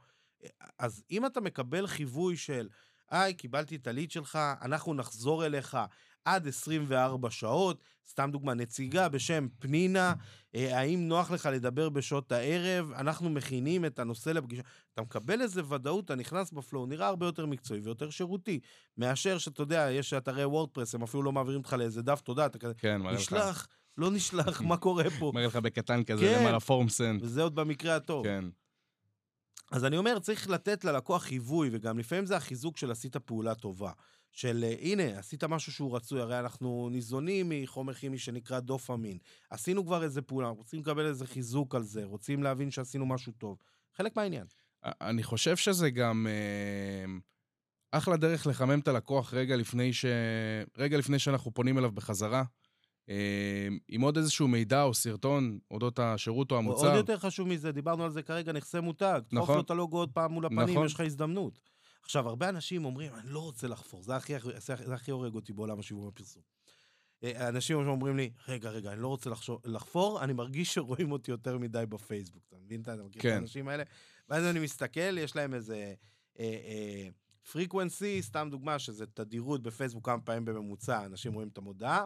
אז אם אתה מקבל חיווי של, היי, קיבלתי את הליד שלך, אנחנו נחזור אליך עד 24 שעות, סתם דוגמה, נציגה בשם פנינה, אה, האם נוח לך לדבר בשעות הערב? אנחנו מכינים את הנושא לפגישה. אתה מקבל איזה ודאות, אתה נכנס בפלואו, נראה הרבה יותר מקצועי ויותר שירותי, מאשר שאתה יודע, יש אתרי וורדפרס, הם אפילו לא מעבירים אותך לאיזה דף תודה, אתה כזה, כן, מראה לך. נשלח, לא נשלח, מה קורה פה? מראה לך בקטן כזה, כן. למעלה פורם סנד. וזה עוד במקרה הטוב. כן. אז אני אומר, צריך לתת ללקוח חיווי, וגם לפעמים זה החיזוק של עשית פעולה טובה. של אה, הנה, עשית משהו שהוא רצוי, הרי אנחנו ניזונים מחומר כימי שנקרא דופמין. עשינו כבר איזה פעולה, רוצים לקבל איזה חיזוק על זה, רוצים להבין שעשינו משהו טוב. חלק מהעניין. אני חושב שזה גם אה, אחלה דרך לחמם את הלקוח רגע לפני, ש... רגע לפני שאנחנו פונים אליו בחזרה. אה, עם עוד איזשהו מידע או סרטון אודות השירות או המוצר. עוד יותר חשוב מזה, דיברנו על זה כרגע, נכסי מותג. נכון. תחוף לו את הלוגו עוד פעם מול הפנים, נכון. יש לך הזדמנות. עכשיו, הרבה אנשים אומרים, אני לא רוצה לחפור, זה הכי, זה הכי הורג אותי בעולם השיווק והפרסום. אה, אנשים אומרים לי, רגע, רגע, אני לא רוצה לחשור, לחפור, אני מרגיש שרואים אותי יותר מדי בפייסבוק. אתה מבין? אתה מכיר כן. את האנשים האלה? ואז אני מסתכל, יש להם איזה frequency, אה, סתם דוגמה, שזה תדירות בפייסבוק כמה פעמים בממוצע, אנשים רואים את המודעה,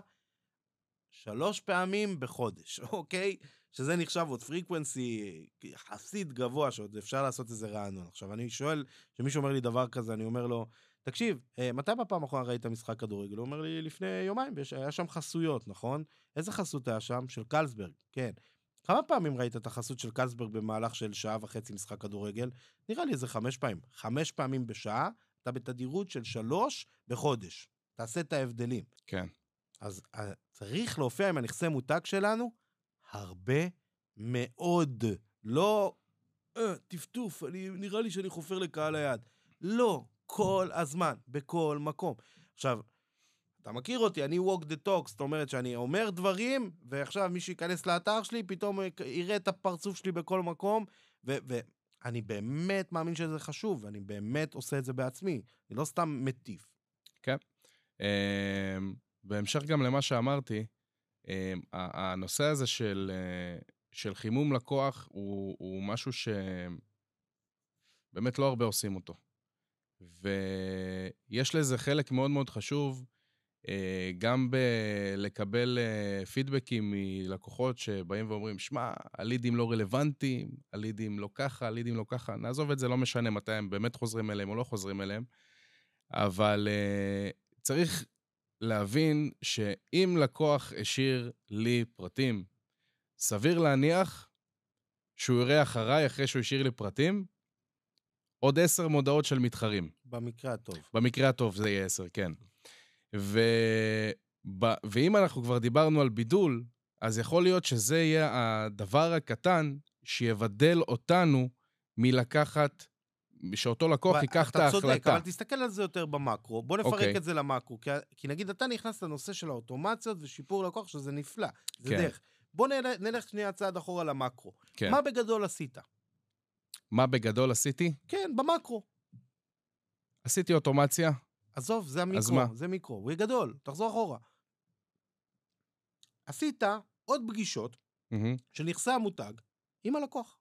שלוש פעמים בחודש, אוקיי? שזה נחשב עוד frequency יחסית גבוה, שעוד אפשר לעשות איזה רענון. עכשיו, אני שואל, כשמישהו אומר לי דבר כזה, אני אומר לו, תקשיב, אה, מתי בפעם האחרונה ראית משחק כדורגל? הוא אומר לי, לפני יומיים, היה שם חסויות, נכון? איזה חסות היה שם? של קלסברג, כן. כמה פעמים ראית את החסות של קלסברג במהלך של שעה וחצי משחק כדורגל? נראה לי איזה חמש פעמים. חמש פעמים בשעה, אתה בתדירות של שלוש בחודש. תעשה את ההבדלים. כן. אז אה, צריך להופיע עם הנכסי מותג שלנו הרבה מאוד. לא, אה, טפטוף, אני, נראה לי שאני חופר לקהל היד. לא, כל הזמן, בכל מקום. עכשיו, אתה מכיר אותי, אני walk the talk, זאת אומרת שאני אומר דברים, ועכשיו מי שייכנס לאתר שלי, פתאום יראה את הפרצוף שלי בכל מקום, ואני באמת מאמין שזה חשוב, ואני באמת עושה את זה בעצמי, אני לא סתם מטיף. כן. אמ, בהמשך גם למה שאמרתי, אמ, הנושא הזה של, אה, של חימום לקוח הוא, הוא משהו שבאמת לא הרבה עושים אותו. ויש לזה חלק מאוד מאוד חשוב, אה, גם בלקבל אה, פידבקים מלקוחות שבאים ואומרים, שמע, הלידים לא רלוונטיים, הלידים לא ככה, הלידים לא ככה, נעזוב את זה, לא משנה מתי הם באמת חוזרים אליהם או לא חוזרים אליהם, אבל צריך להבין שאם לקוח השאיר לי פרטים, סביר להניח שהוא יראה אחריי, אחרי שהוא השאיר לי פרטים, עוד עשר מודעות של מתחרים. במקרה הטוב. במקרה הטוב זה יהיה עשר, כן. ו... ב... ואם אנחנו כבר דיברנו על בידול, אז יכול להיות שזה יהיה הדבר הקטן שיבדל אותנו מלקחת שאותו לקוח ייקח את ההחלטה. אתה צודק, אבל תסתכל על זה יותר במקרו. בוא נפרק okay. אוקיי. את זה למקרו. כי, כי נגיד אתה נכנס לנושא של האוטומציות ושיפור לקוח, שזה נפלא, זה כן. דרך. בוא נלך, נלך שנייה צעד אחורה למקרו. כן. מה בגדול עשית? מה בגדול עשיתי? כן, במקרו. עשיתי אוטומציה. עזוב, זה המיקרו, אז מה? זה מיקרו. הוא גדול, תחזור אחורה. עשית עוד פגישות mm-hmm. של נכסי המותג עם הלקוח.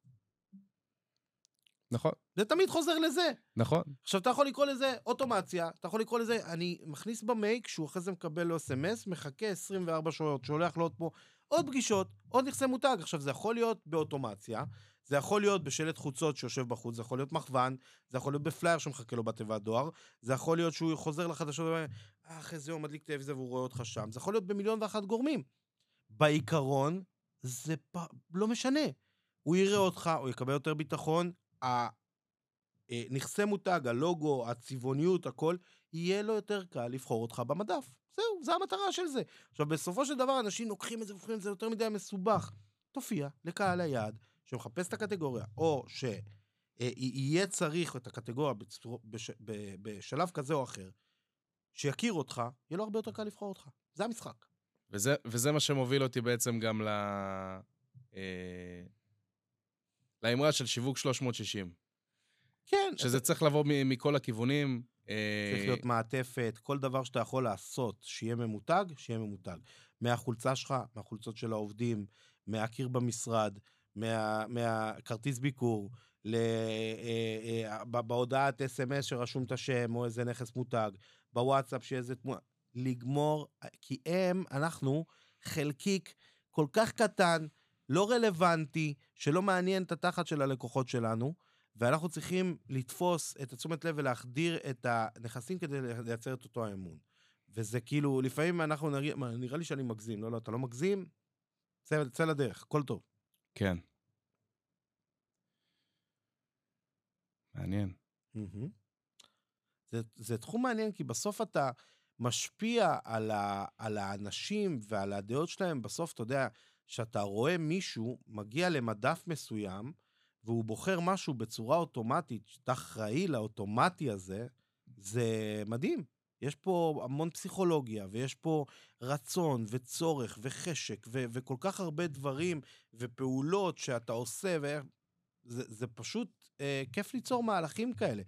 נכון. זה תמיד חוזר לזה. נכון. עכשיו, אתה יכול לקרוא לזה אוטומציה, אתה יכול לקרוא לזה, אני מכניס במייק, שהוא אחרי זה מקבל לו אס.אם.אס, מחכה 24 שעות, שולח לו עוד פה, עוד פגישות, עוד נכסי מותג. עכשיו, זה יכול להיות באוטומציה, זה יכול להיות בשלט חוצות שיושב בחוץ, זה יכול להיות מכוון, זה יכול להיות בפלייר שמחכה לו בתיבת דואר, זה יכול להיות שהוא חוזר לחדשות ואומר, אה, אחרי זה הוא מדליק טלוויזיה והוא רואה אותך שם, זה יכול להיות במיליון ואחת גורמים. בעיקרון, זה פ... לא משנה. הוא יראה אותך, הוא יקבל יותר ביטחון, הנכסי מותג, הלוגו, הצבעוניות, הכל, יהיה לו יותר קל לבחור אותך במדף. זהו, זו המטרה של זה. עכשיו, בסופו של דבר, אנשים לוקחים את זה והופכים את זה יותר מדי מסובך. תופיע לקהל היעד שמחפש את הקטגוריה, או שיהיה צריך את הקטגוריה בצור... בש... בשלב כזה או אחר, שיכיר אותך, יהיה לו הרבה יותר קל לבחור אותך. זה המשחק. וזה, וזה מה שמוביל אותי בעצם גם ל... אה, לאמרה של שיווק 360. כן. שזה אתה... צריך לבוא מכל הכיוונים. אה, צריך להיות מעטפת, כל דבר שאתה יכול לעשות, שיהיה ממותג, שיהיה ממותג. מהחולצה שלך, מהחולצות של העובדים, מהקיר במשרד, מה, מהכרטיס ביקור, ל, אה, אה, בהודעת אס.אם.אס שרשום את השם או איזה נכס מותג, בוואטסאפ שיהיה איזה תמונה, לגמור, כי הם, אנחנו, חלקיק כל כך קטן, לא רלוונטי, שלא מעניין את התחת של הלקוחות שלנו, ואנחנו צריכים לתפוס את התשומת לב ולהחדיר את הנכסים כדי לייצר את אותו האמון. וזה כאילו, לפעמים אנחנו נראה, נראה לי שאני מגזים, לא, לא, אתה לא מגזים, צא, צא לדרך, הכל טוב. כן. מעניין. Mm-hmm. זה, זה תחום מעניין, כי בסוף אתה משפיע על, ה, על האנשים ועל הדעות שלהם. בסוף, אתה יודע, כשאתה רואה מישהו מגיע למדף מסוים, והוא בוחר משהו בצורה אוטומטית, שאתה אחראי לאוטומטי הזה, זה מדהים. יש פה המון פסיכולוגיה, ויש פה רצון, וצורך, וחשק, ו- וכל כך הרבה דברים, ופעולות שאתה עושה, ו... זה, זה פשוט אה, כיף ליצור מהלכים כאלה.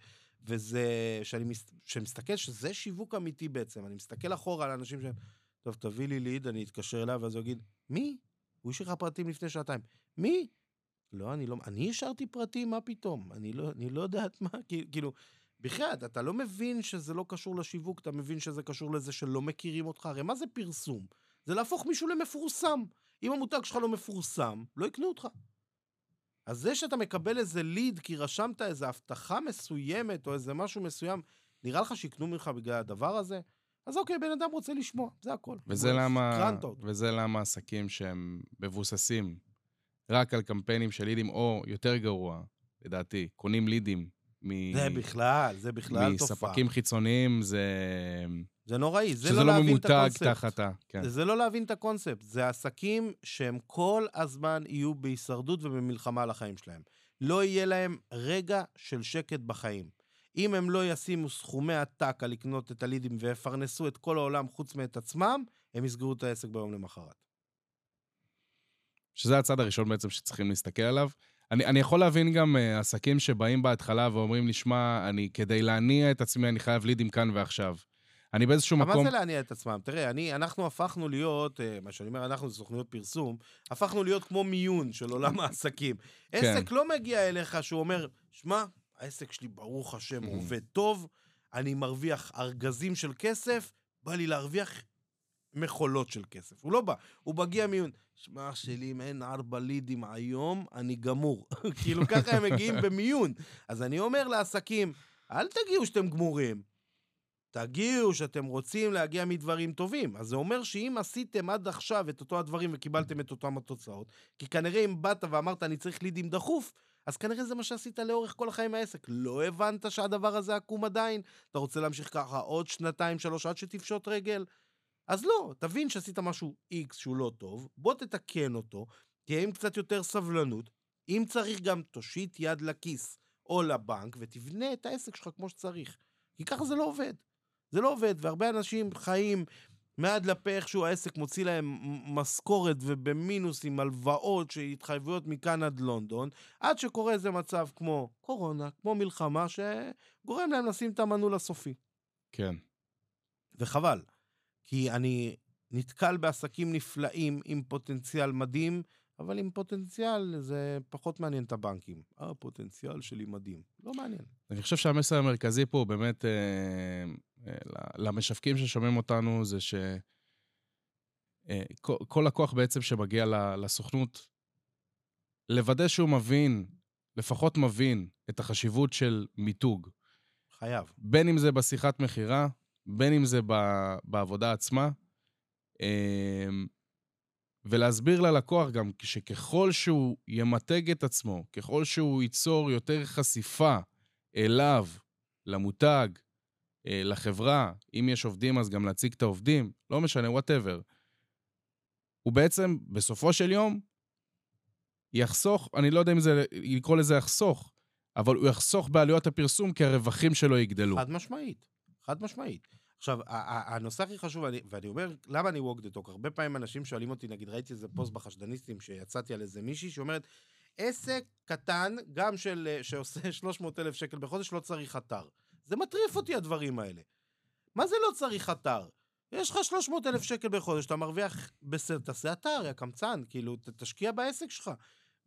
וזה, שאני מס, מסתכל, שזה שיווק אמיתי בעצם, אני מסתכל אחורה על אנשים ש... טוב, תביא לי ליד, אני אתקשר אליו, ואז הוא יגיד, מי? הוא השאיר לך פרטים לפני שעתיים. מי? לא, אני לא... אני השארתי פרטים, מה פתאום? אני לא, אני לא יודעת מה, כאילו... בכלל, אתה לא מבין שזה לא קשור לשיווק, אתה מבין שזה קשור לזה שלא מכירים אותך. הרי מה זה פרסום? זה להפוך מישהו למפורסם. אם המותג שלך לא מפורסם, לא יקנו אותך. אז זה שאתה מקבל איזה ליד כי רשמת איזה הבטחה מסוימת או איזה משהו מסוים, נראה לך שיקנו ממך בגלל הדבר הזה? אז אוקיי, בן אדם רוצה לשמוע, זה הכל. וזה למה, וזה למה עסקים שהם מבוססים רק על קמפיינים של לידים, או יותר גרוע, לדעתי, קונים לידים מ... זה בכלל, זה בכלל תופעה. מספקים חיצוניים, זה... זה נוראי, זה לא, לא להבין את הקונספט. שזה לא ממותג תחת ה... כן. זה לא להבין את הקונספט. זה עסקים שהם כל הזמן יהיו בהישרדות ובמלחמה על החיים שלהם. לא יהיה להם רגע של שקט בחיים. אם הם לא ישימו סכומי עתק על לקנות את הלידים ויפרנסו את כל העולם חוץ מאת עצמם, הם יסגרו את העסק ביום למחרת. שזה הצד הראשון בעצם שצריכים להסתכל עליו. אני, אני יכול להבין גם uh, עסקים שבאים בהתחלה ואומרים לי, שמע, אני, כדי להניע את עצמי, אני חייב לידים כאן ועכשיו. אני באיזשהו מקום... מה זה להניע את עצמם? תראה, אני, אנחנו הפכנו להיות, uh, מה שאני אומר, אנחנו זה סוכנויות פרסום, הפכנו להיות כמו מיון של עולם העסקים. כן. עסק לא מגיע אליך שהוא אומר, שמע, העסק שלי, ברוך השם, הוא עובד טוב, אני מרוויח ארגזים של כסף, בא לי להרוויח מכולות של כסף. הוא לא בא, הוא מגיע מיון. שמע, שלי, אם אין ארבע לידים היום, אני גמור. כאילו, ככה הם מגיעים במיון. אז אני אומר לעסקים, אל תגיעו שאתם גמורים. תגיעו שאתם רוצים להגיע מדברים טובים. אז זה אומר שאם עשיתם עד עכשיו את אותו הדברים וקיבלתם את אותם התוצאות, כי כנראה אם באת ואמרת, אני צריך לידים דחוף, אז כנראה זה מה שעשית לאורך כל החיים מהעסק. לא הבנת שהדבר הזה עקום עדיין? אתה רוצה להמשיך ככה עוד שנתיים, שלוש, עד שתפשוט רגל? אז לא, תבין שעשית משהו X שהוא לא טוב, בוא תתקן אותו, תהיה עם קצת יותר סבלנות. אם צריך גם תושיט יד לכיס או לבנק ותבנה את העסק שלך כמו שצריך. כי ככה זה לא עובד. זה לא עובד, והרבה אנשים חיים מעד לפה איכשהו העסק מוציא להם משכורת ובמינוס עם הלוואות שהתחייבויות מכאן עד לונדון, עד שקורה איזה מצב כמו קורונה, כמו מלחמה, שגורם להם לשים את המנעול הסופי. כן. וחבל. כי אני נתקל בעסקים נפלאים עם פוטנציאל מדהים, אבל עם פוטנציאל זה פחות מעניין את הבנקים. אה, הפוטנציאל שלי מדהים. לא מעניין. אני חושב שהמסר המרכזי פה באמת אה, אה, למשווקים ששומעים אותנו זה ש... אה, לקוח בעצם שמגיע לסוכנות, לוודא שהוא מבין, לפחות מבין, את החשיבות של מיתוג. חייב. בין אם זה בשיחת מכירה, בין אם זה בעבודה עצמה, אמ, ולהסביר ללקוח גם שככל שהוא ימתג את עצמו, ככל שהוא ייצור יותר חשיפה אליו, למותג, אה, לחברה, אם יש עובדים אז גם להציג את העובדים, לא משנה, וואטאבר. הוא בעצם, בסופו של יום, יחסוך, אני לא יודע אם זה, לקרוא לזה יחסוך, אבל הוא יחסוך בעלויות הפרסום כי הרווחים שלו יגדלו. חד משמעית, חד משמעית. עכשיו, הנושא הכי חשוב, ואני, ואני אומר, למה אני walk the talk? הרבה פעמים אנשים שואלים אותי, נגיד, ראיתי איזה פוסט בחשדניסטים שיצאתי על איזה מישהי שאומרת, עסק קטן, גם של, שעושה 300 אלף שקל בחודש, לא צריך אתר. זה מטריף אותי הדברים האלה. מה זה לא צריך אתר? יש לך 300 אלף שקל בחודש, אתה מרוויח בסדר, תעשה אתר, יא קמצן, כאילו, תשקיע בעסק שלך.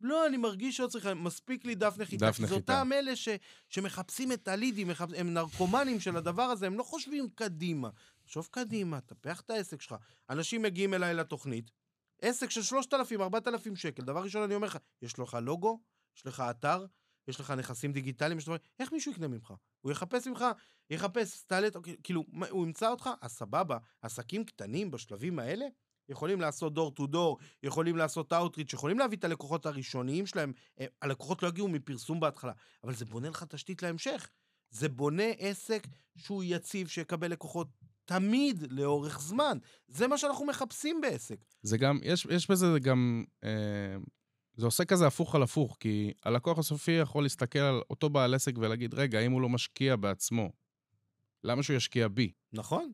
לא, אני מרגיש שלא צריך, מספיק לי דף נחיתה. דף נחיתה. זה אותם אלה ש, שמחפשים את הלידים, מחפ... הם נרקומנים של הדבר הזה, הם לא חושבים קדימה. חשוב קדימה, טפח את העסק שלך. אנשים מגיעים אליי לתוכנית, עסק של 3,000, 4,000 שקל. דבר ראשון, אני אומר לך, יש לך לוגו, יש לך אתר, יש לך נכסים דיגיטליים, יש לך... איך מישהו יקנה ממך? הוא יחפש ממך, יחפש, תעלה, כאילו, הוא ימצא אותך, אז סבבה. עסקים קטנים בשלבים האלה, יכולים לעשות דור טו דור, יכולים לעשות אאוטריץ', יכולים להביא את הלקוחות הראשוניים שלהם. אה, הלקוחות לא יגיעו מפרסום בהתחלה, אבל זה בונה לך תשתית להמשך. זה בונה עסק שהוא יציב, שיקבל לקוחות תמיד לאורך זמן. זה מה שאנחנו מחפשים בעסק. זה גם, יש, יש בזה גם, אה, זה עושה כזה הפוך על הפוך, כי הלקוח הסופי יכול להסתכל על אותו בעל עסק ולהגיד, רגע, אם הוא לא משקיע בעצמו, למה שהוא ישקיע בי? נכון.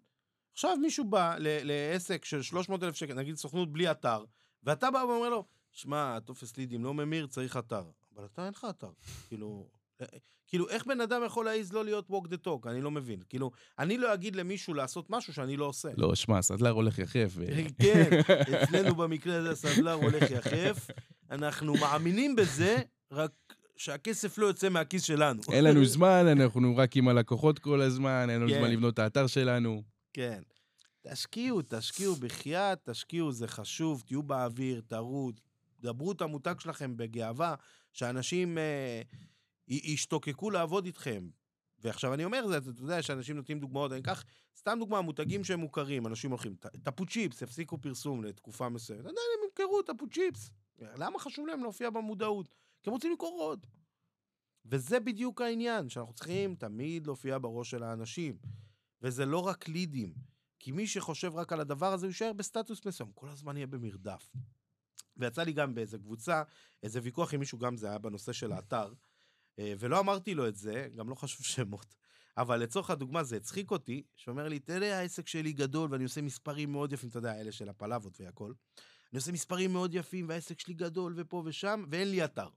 עכשיו מישהו בא לעסק של 300 אלף שקל, נגיד סוכנות בלי אתר, ואתה בא ואומר לו, שמע, הטופס לידים לא ממיר, צריך אתר. אבל אתה אין לך אתר. כאילו, אה, כאילו, איך בן אדם יכול להעיז לא להיות walk the talk? אני לא מבין. כאילו, אני לא אגיד למישהו לעשות משהו שאני לא עושה. לא, שמע, סדלר הולך יחף. כן, אצלנו במקרה הזה סדלר הולך יחף. אנחנו מאמינים בזה, רק שהכסף לא יוצא מהכיס שלנו. אין לנו זמן, אנחנו רק עם הלקוחות כל הזמן, אין לנו כן. זמן לבנות את האתר שלנו. כן. תשקיעו, תשקיעו בחייאת, תשקיעו, זה חשוב, תהיו באוויר, תראו, דברו את המותג שלכם בגאווה, שאנשים אה, ישתוקקו לעבוד איתכם. ועכשיו אני אומר, זה, אתה יודע שאנשים נותנים דוגמאות, אני אקח סתם דוגמה, מותגים שהם מוכרים, אנשים הולכים, טפו צ'יפס, הפסיקו פרסום לתקופה מסוימת, עדיין הם ימכרו טפו צ'יפס. למה חשוב להם להופיע במודעות? כי הם רוצים לקרוא עוד. וזה בדיוק העניין, שאנחנו צריכים תמיד להופיע בראש של האנשים. וזה לא רק לידים. כי מי שחושב רק על הדבר הזה, הוא יישאר בסטטוס מסוים, כל הזמן יהיה במרדף. ויצא לי גם באיזה קבוצה, איזה ויכוח עם מישהו, גם זה היה בנושא של האתר, אה, ולא אמרתי לו את זה, גם לא חשוב שמות, אבל לצורך הדוגמה זה הצחיק אותי, שאומר לי, תראה, העסק שלי גדול ואני עושה מספרים מאוד יפים, אתה יודע, אלה של הפלאבות והכל. אני עושה מספרים מאוד יפים והעסק שלי גדול ופה ושם, ואין לי אתר.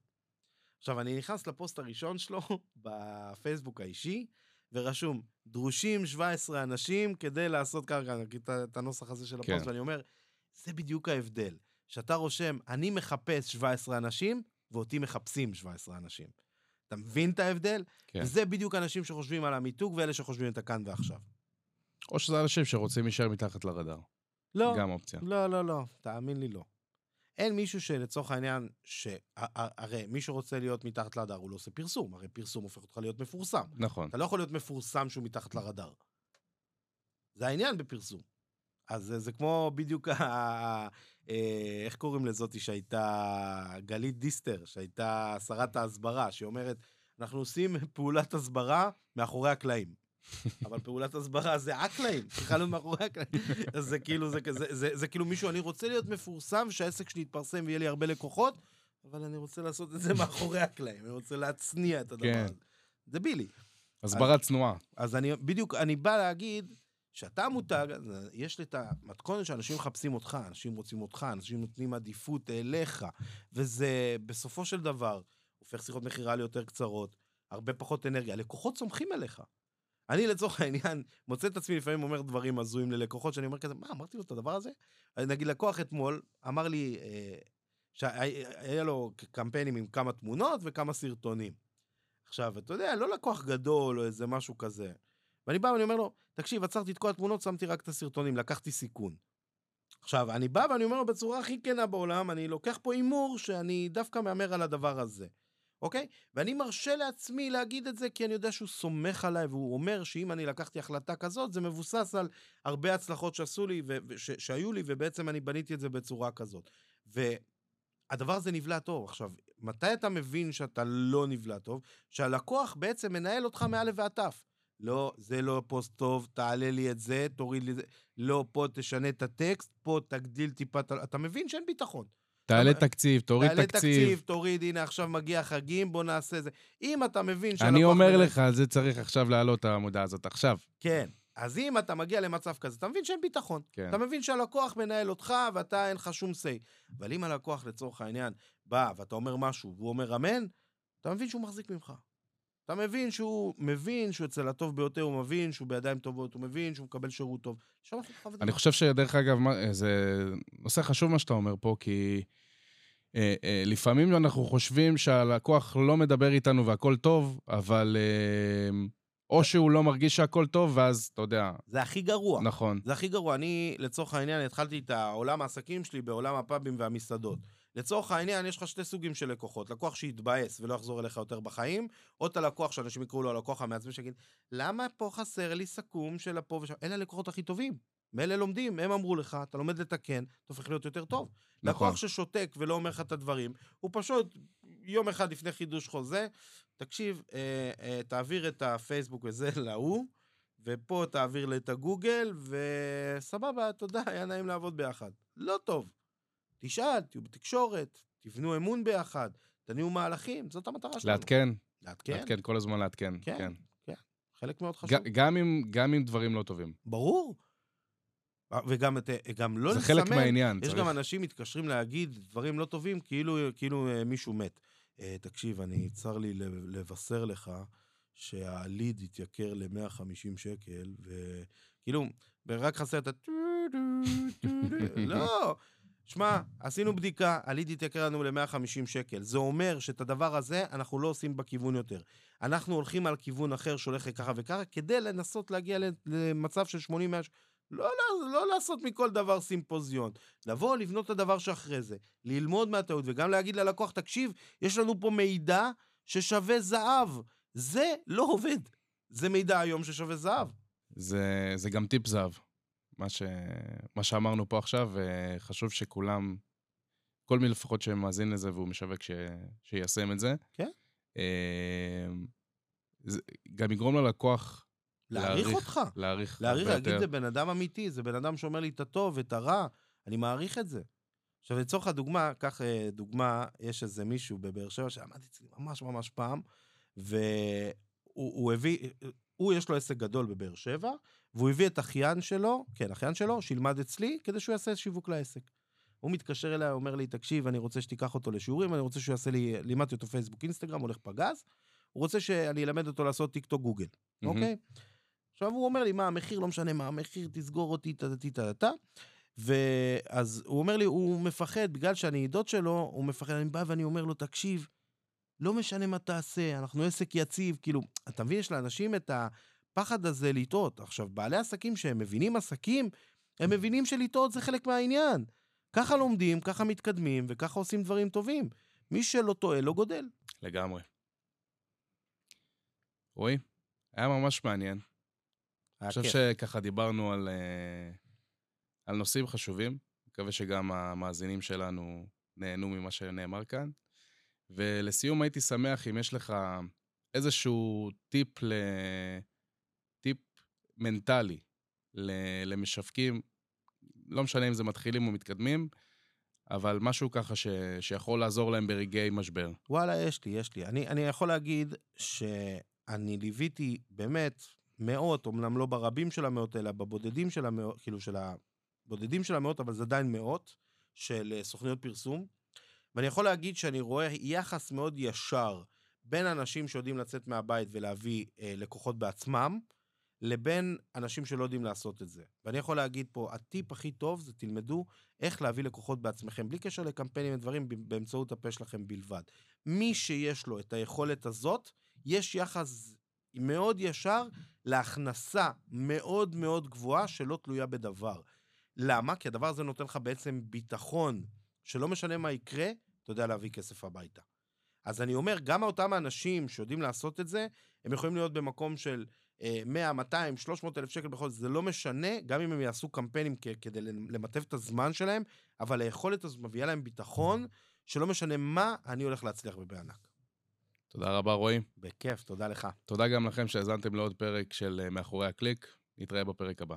עכשיו, אני נכנס לפוסט הראשון שלו בפייסבוק האישי, ורשום, דרושים 17 אנשים כדי לעשות אגיד את הנוסח הזה של הפוסט, כן. ואני אומר, זה בדיוק ההבדל. שאתה רושם, אני מחפש 17 אנשים, ואותי מחפשים 17 אנשים. אתה מבין את ההבדל? כן. וזה בדיוק אנשים שחושבים על המיתוג, ואלה שחושבים את הכאן ועכשיו. או שזה אנשים שרוצים להישאר מתחת לרדאר. לא. גם אופציה. לא, לא, לא, תאמין לי, לא. אין מישהו שלצורך העניין, שהרי מי שרוצה להיות מתחת לרדאר הוא לא עושה פרסום, הרי פרסום הופך אותך להיות מפורסם. נכון. אתה לא יכול להיות מפורסם שהוא מתחת לרדאר. זה העניין בפרסום. אז זה, זה כמו בדיוק, ה, אה, איך קוראים לזאתי שהייתה גלית דיסטר, שהייתה שרת ההסברה, שאומרת, אנחנו עושים פעולת הסברה מאחורי הקלעים. אבל פעולת הסברה זה הקלעים, צריכה להיות מאחורי הקלעים. אז זה כאילו, זה, זה, זה, זה כאילו מישהו, אני רוצה להיות מפורסם, שהעסק שלי יתפרסם ויהיה לי הרבה לקוחות, אבל אני רוצה לעשות את זה מאחורי הקלעים, אני רוצה להצניע את הדבר כן. הזה. דבילי. הסברה צנועה. אז אני, בדיוק, אני בא להגיד, שאתה מותג, יש לי את המתכונת שאנשים מחפשים אותך, אנשים רוצים אותך, אנשים נותנים עדיפות אליך, וזה בסופו של דבר הופך שיחות מכירה ליותר קצרות, הרבה פחות אנרגיה, לקוחות סומכים עליך. אני לצורך העניין מוצא את עצמי לפעמים אומר דברים הזויים ללקוחות, שאני אומר כזה, מה, אמרתי לו את הדבר הזה? נגיד לקוח אתמול אמר לי אה, שהיה לו קמפיינים עם כמה תמונות וכמה סרטונים. עכשיו, אתה יודע, לא לקוח גדול או איזה משהו כזה. ואני בא ואני אומר לו, תקשיב, עצרתי את כל התמונות, שמתי רק את הסרטונים, לקחתי סיכון. עכשיו, אני בא ואני אומר בצורה הכי כנה בעולם, אני לוקח פה הימור שאני דווקא מהמר על הדבר הזה, אוקיי? ואני מרשה לעצמי להגיד את זה כי אני יודע שהוא סומך עליי, והוא אומר שאם אני לקחתי החלטה כזאת, זה מבוסס על הרבה הצלחות שעשו לי, ו- ש- שהיו לי, ובעצם אני בניתי את זה בצורה כזאת. והדבר הזה נבלע טוב. עכשיו, מתי אתה מבין שאתה לא נבלע טוב? שהלקוח בעצם מנהל אותך מא' ועד ת'. לא, זה לא פוסט טוב, תעלה לי את זה, תוריד לי את זה. לא, פה תשנה את הטקסט, פה תגדיל טיפה, אתה מבין שאין ביטחון. תעלה תקציב, תוריד תעלה תקציב. תקציב, תוריד, הנה עכשיו מגיע חגים, בוא נעשה זה. אם אתה מבין שהלקוח... אני אומר לך, זה צריך עכשיו להעלות העמודה הזאת, עכשיו. כן. אז אם אתה מגיע למצב כזה, אתה מבין שאין ביטחון. כן. אתה מבין שהלקוח מנהל אותך ואתה אין לך שום say. אבל אם הלקוח לצורך העניין בא ואתה אומר משהו והוא אומר אמן, אתה מבין שהוא מחזיק ממך. אתה מבין שהוא מבין שהוא אצל הטוב ביותר, הוא מבין שהוא בידיים טובות, הוא מבין שהוא מקבל שירות טוב. אני. חושב שדרך אגב, מה- זה נושא חשוב מה שאתה אומר פה, כי אה, אה, לפעמים אנחנו חושבים שהלקוח לא מדבר איתנו והכל טוב, אבל אה, או שהוא לא מרגיש שהכל טוב, ואז, אתה יודע, זה הכי גרוע. נכון. זה הכי גרוע. אני, לצורך העניין, התחלתי את העולם העסקים שלי בעולם הפאבים והמסעדות. לצורך העניין, יש לך שתי סוגים של לקוחות. לקוח שיתבאס ולא יחזור אליך יותר בחיים, או את הלקוח שאנשים יקראו לו הלקוח המעצבן, שיגיד, למה פה חסר לי סכו"ם של הפה ושם? אלה הלקוחות הכי טובים. מאלה לומדים, הם אמרו לך, אתה לומד לתקן, אתה הופך להיות יותר טוב. נכון. לקוח ששותק ולא אומר לך את הדברים, הוא פשוט יום אחד לפני חידוש חוזה, תקשיב, אה, אה, תעביר את הפייסבוק וזה להוא, ופה תעביר לי את הגוגל, וסבבה, תודה, היה נעים לעבוד ביחד. לא טוב. תשאל, תהיו בתקשורת, תבנו אמון ביחד, תניעו מהלכים, זאת המטרה שלנו. לעדכן, לעדכן, לעדכן, כל הזמן לעדכן. כן. כן. חלק מאוד חשוב. ג- גם עם- גם עם דברים לא טובים. ברור. אה, וגם את- גם לא זה לסמן, חלק מהעניין, יש צריך. גם אנשים מתקשרים להגיד דברים לא טובים, כאילו, כאילו אה, מישהו מת. אה, תקשיב, אני, צר לי לב- לבשר לך שהליד התייקר ל-150 שקל, וכאילו, ורק חסר את ה... לא. שמע, עשינו בדיקה, הליד התייקר לנו ל-150 שקל. זה אומר שאת הדבר הזה אנחנו לא עושים בכיוון יותר. אנחנו הולכים על כיוון אחר שהולך ככה וככה, כדי לנסות להגיע למצב של 80-100 לא, לא, לא לעשות מכל דבר סימפוזיון. לבוא, לבנות את הדבר שאחרי זה, ללמוד מהטעות, וגם להגיד ללקוח, תקשיב, יש לנו פה מידע ששווה זהב. זה לא עובד. זה מידע היום ששווה זהב. זה, זה גם טיפ זהב. מה, ש... מה שאמרנו פה עכשיו, וחשוב שכולם, כל מי לפחות שמאזין לזה והוא משווק, ש... שיישם את זה. כן. אה, זה גם יגרום ללקוח להעריך אותך. להעריך להעריך, להגיד. זה בן אדם אמיתי, זה בן אדם שאומר לי את הטוב ואת הרע, אני מעריך את זה. עכשיו, לצורך הדוגמה, קח אה, דוגמה, יש איזה מישהו בבאר שבע שעמד אצלי ממש ממש פעם, והוא הוא הביא, הוא יש לו עסק גדול בבאר שבע, והוא הביא את אחיין שלו, כן, אחיין שלו, שילמד אצלי, כדי שהוא יעשה שיווק לעסק. הוא מתקשר אליי, אומר לי, תקשיב, אני רוצה שתיקח אותו לשיעורים, אני רוצה שהוא יעשה לי, לימדתי אותו פייסבוק, אינסטגרם, הולך פגז, הוא רוצה שאני אלמד אותו לעשות טיק טוק גוגל. אוקיי? עכשיו הוא אומר לי, מה המחיר, לא משנה מה המחיר, תסגור אותי, טה טה טה טה. ואז הוא אומר לי, הוא מפחד, בגלל שאני דוד שלו, הוא מפחד, אני בא ואני אומר לו, תקשיב, לא משנה מה תעשה, אנחנו עסק יציב, כאילו, אתה מבין, יש לאנשים את הפחד הזה לטעות. עכשיו, בעלי עסקים שהם מבינים עסקים, הם מבינים שלטעות זה חלק מהעניין. ככה לומדים, ככה מתקדמים, וככה עושים דברים טובים. מי שלא טועה, לא גודל. לגמרי. רועי, היה ממש מעניין. אני חושב. שככה דיברנו על, אה, על נושאים חשובים. מקווה שגם המאזינים שלנו נהנו ממה שנאמר כאן. ולסיום, הייתי שמח אם יש לך איזשהו טיפ, ל... מנטלי. למשווקים, לא משנה אם זה מתחילים או מתקדמים, אבל משהו ככה ש... שיכול לעזור להם ברגעי משבר. וואלה, יש לי, יש לי. אני, אני יכול להגיד שאני ליוויתי באמת מאות, אמנם לא ברבים של המאות, אלא בבודדים של המאות, כאילו של הבודדים של המאות, אבל זה עדיין מאות, של אה, סוכניות פרסום. ואני יכול להגיד שאני רואה יחס מאוד ישר בין אנשים שיודעים לצאת מהבית ולהביא אה, לקוחות בעצמם, לבין אנשים שלא יודעים לעשות את זה. ואני יכול להגיד פה, הטיפ הכי טוב זה תלמדו איך להביא לקוחות בעצמכם, בלי קשר לקמפיינים ודברים, באמצעות הפה שלכם בלבד. מי שיש לו את היכולת הזאת, יש יחס מאוד ישר להכנסה מאוד מאוד גבוהה שלא תלויה בדבר. למה? כי הדבר הזה נותן לך בעצם ביטחון, שלא משנה מה יקרה, אתה יודע להביא כסף הביתה. אז אני אומר, גם אותם האנשים שיודעים לעשות את זה, הם יכולים להיות במקום של 100, 200, 300 אלף שקל בחודש, זה לא משנה, גם אם הם יעשו קמפיינים כדי למטב את הזמן שלהם, אבל היכולת הזאת מביאה להם ביטחון, שלא משנה מה, אני הולך להצליח ובענק. תודה רבה, רועי. בכיף, תודה לך. תודה גם לכם שהאזנתם לעוד פרק של אה, מאחורי הקליק. נתראה בפרק הבא.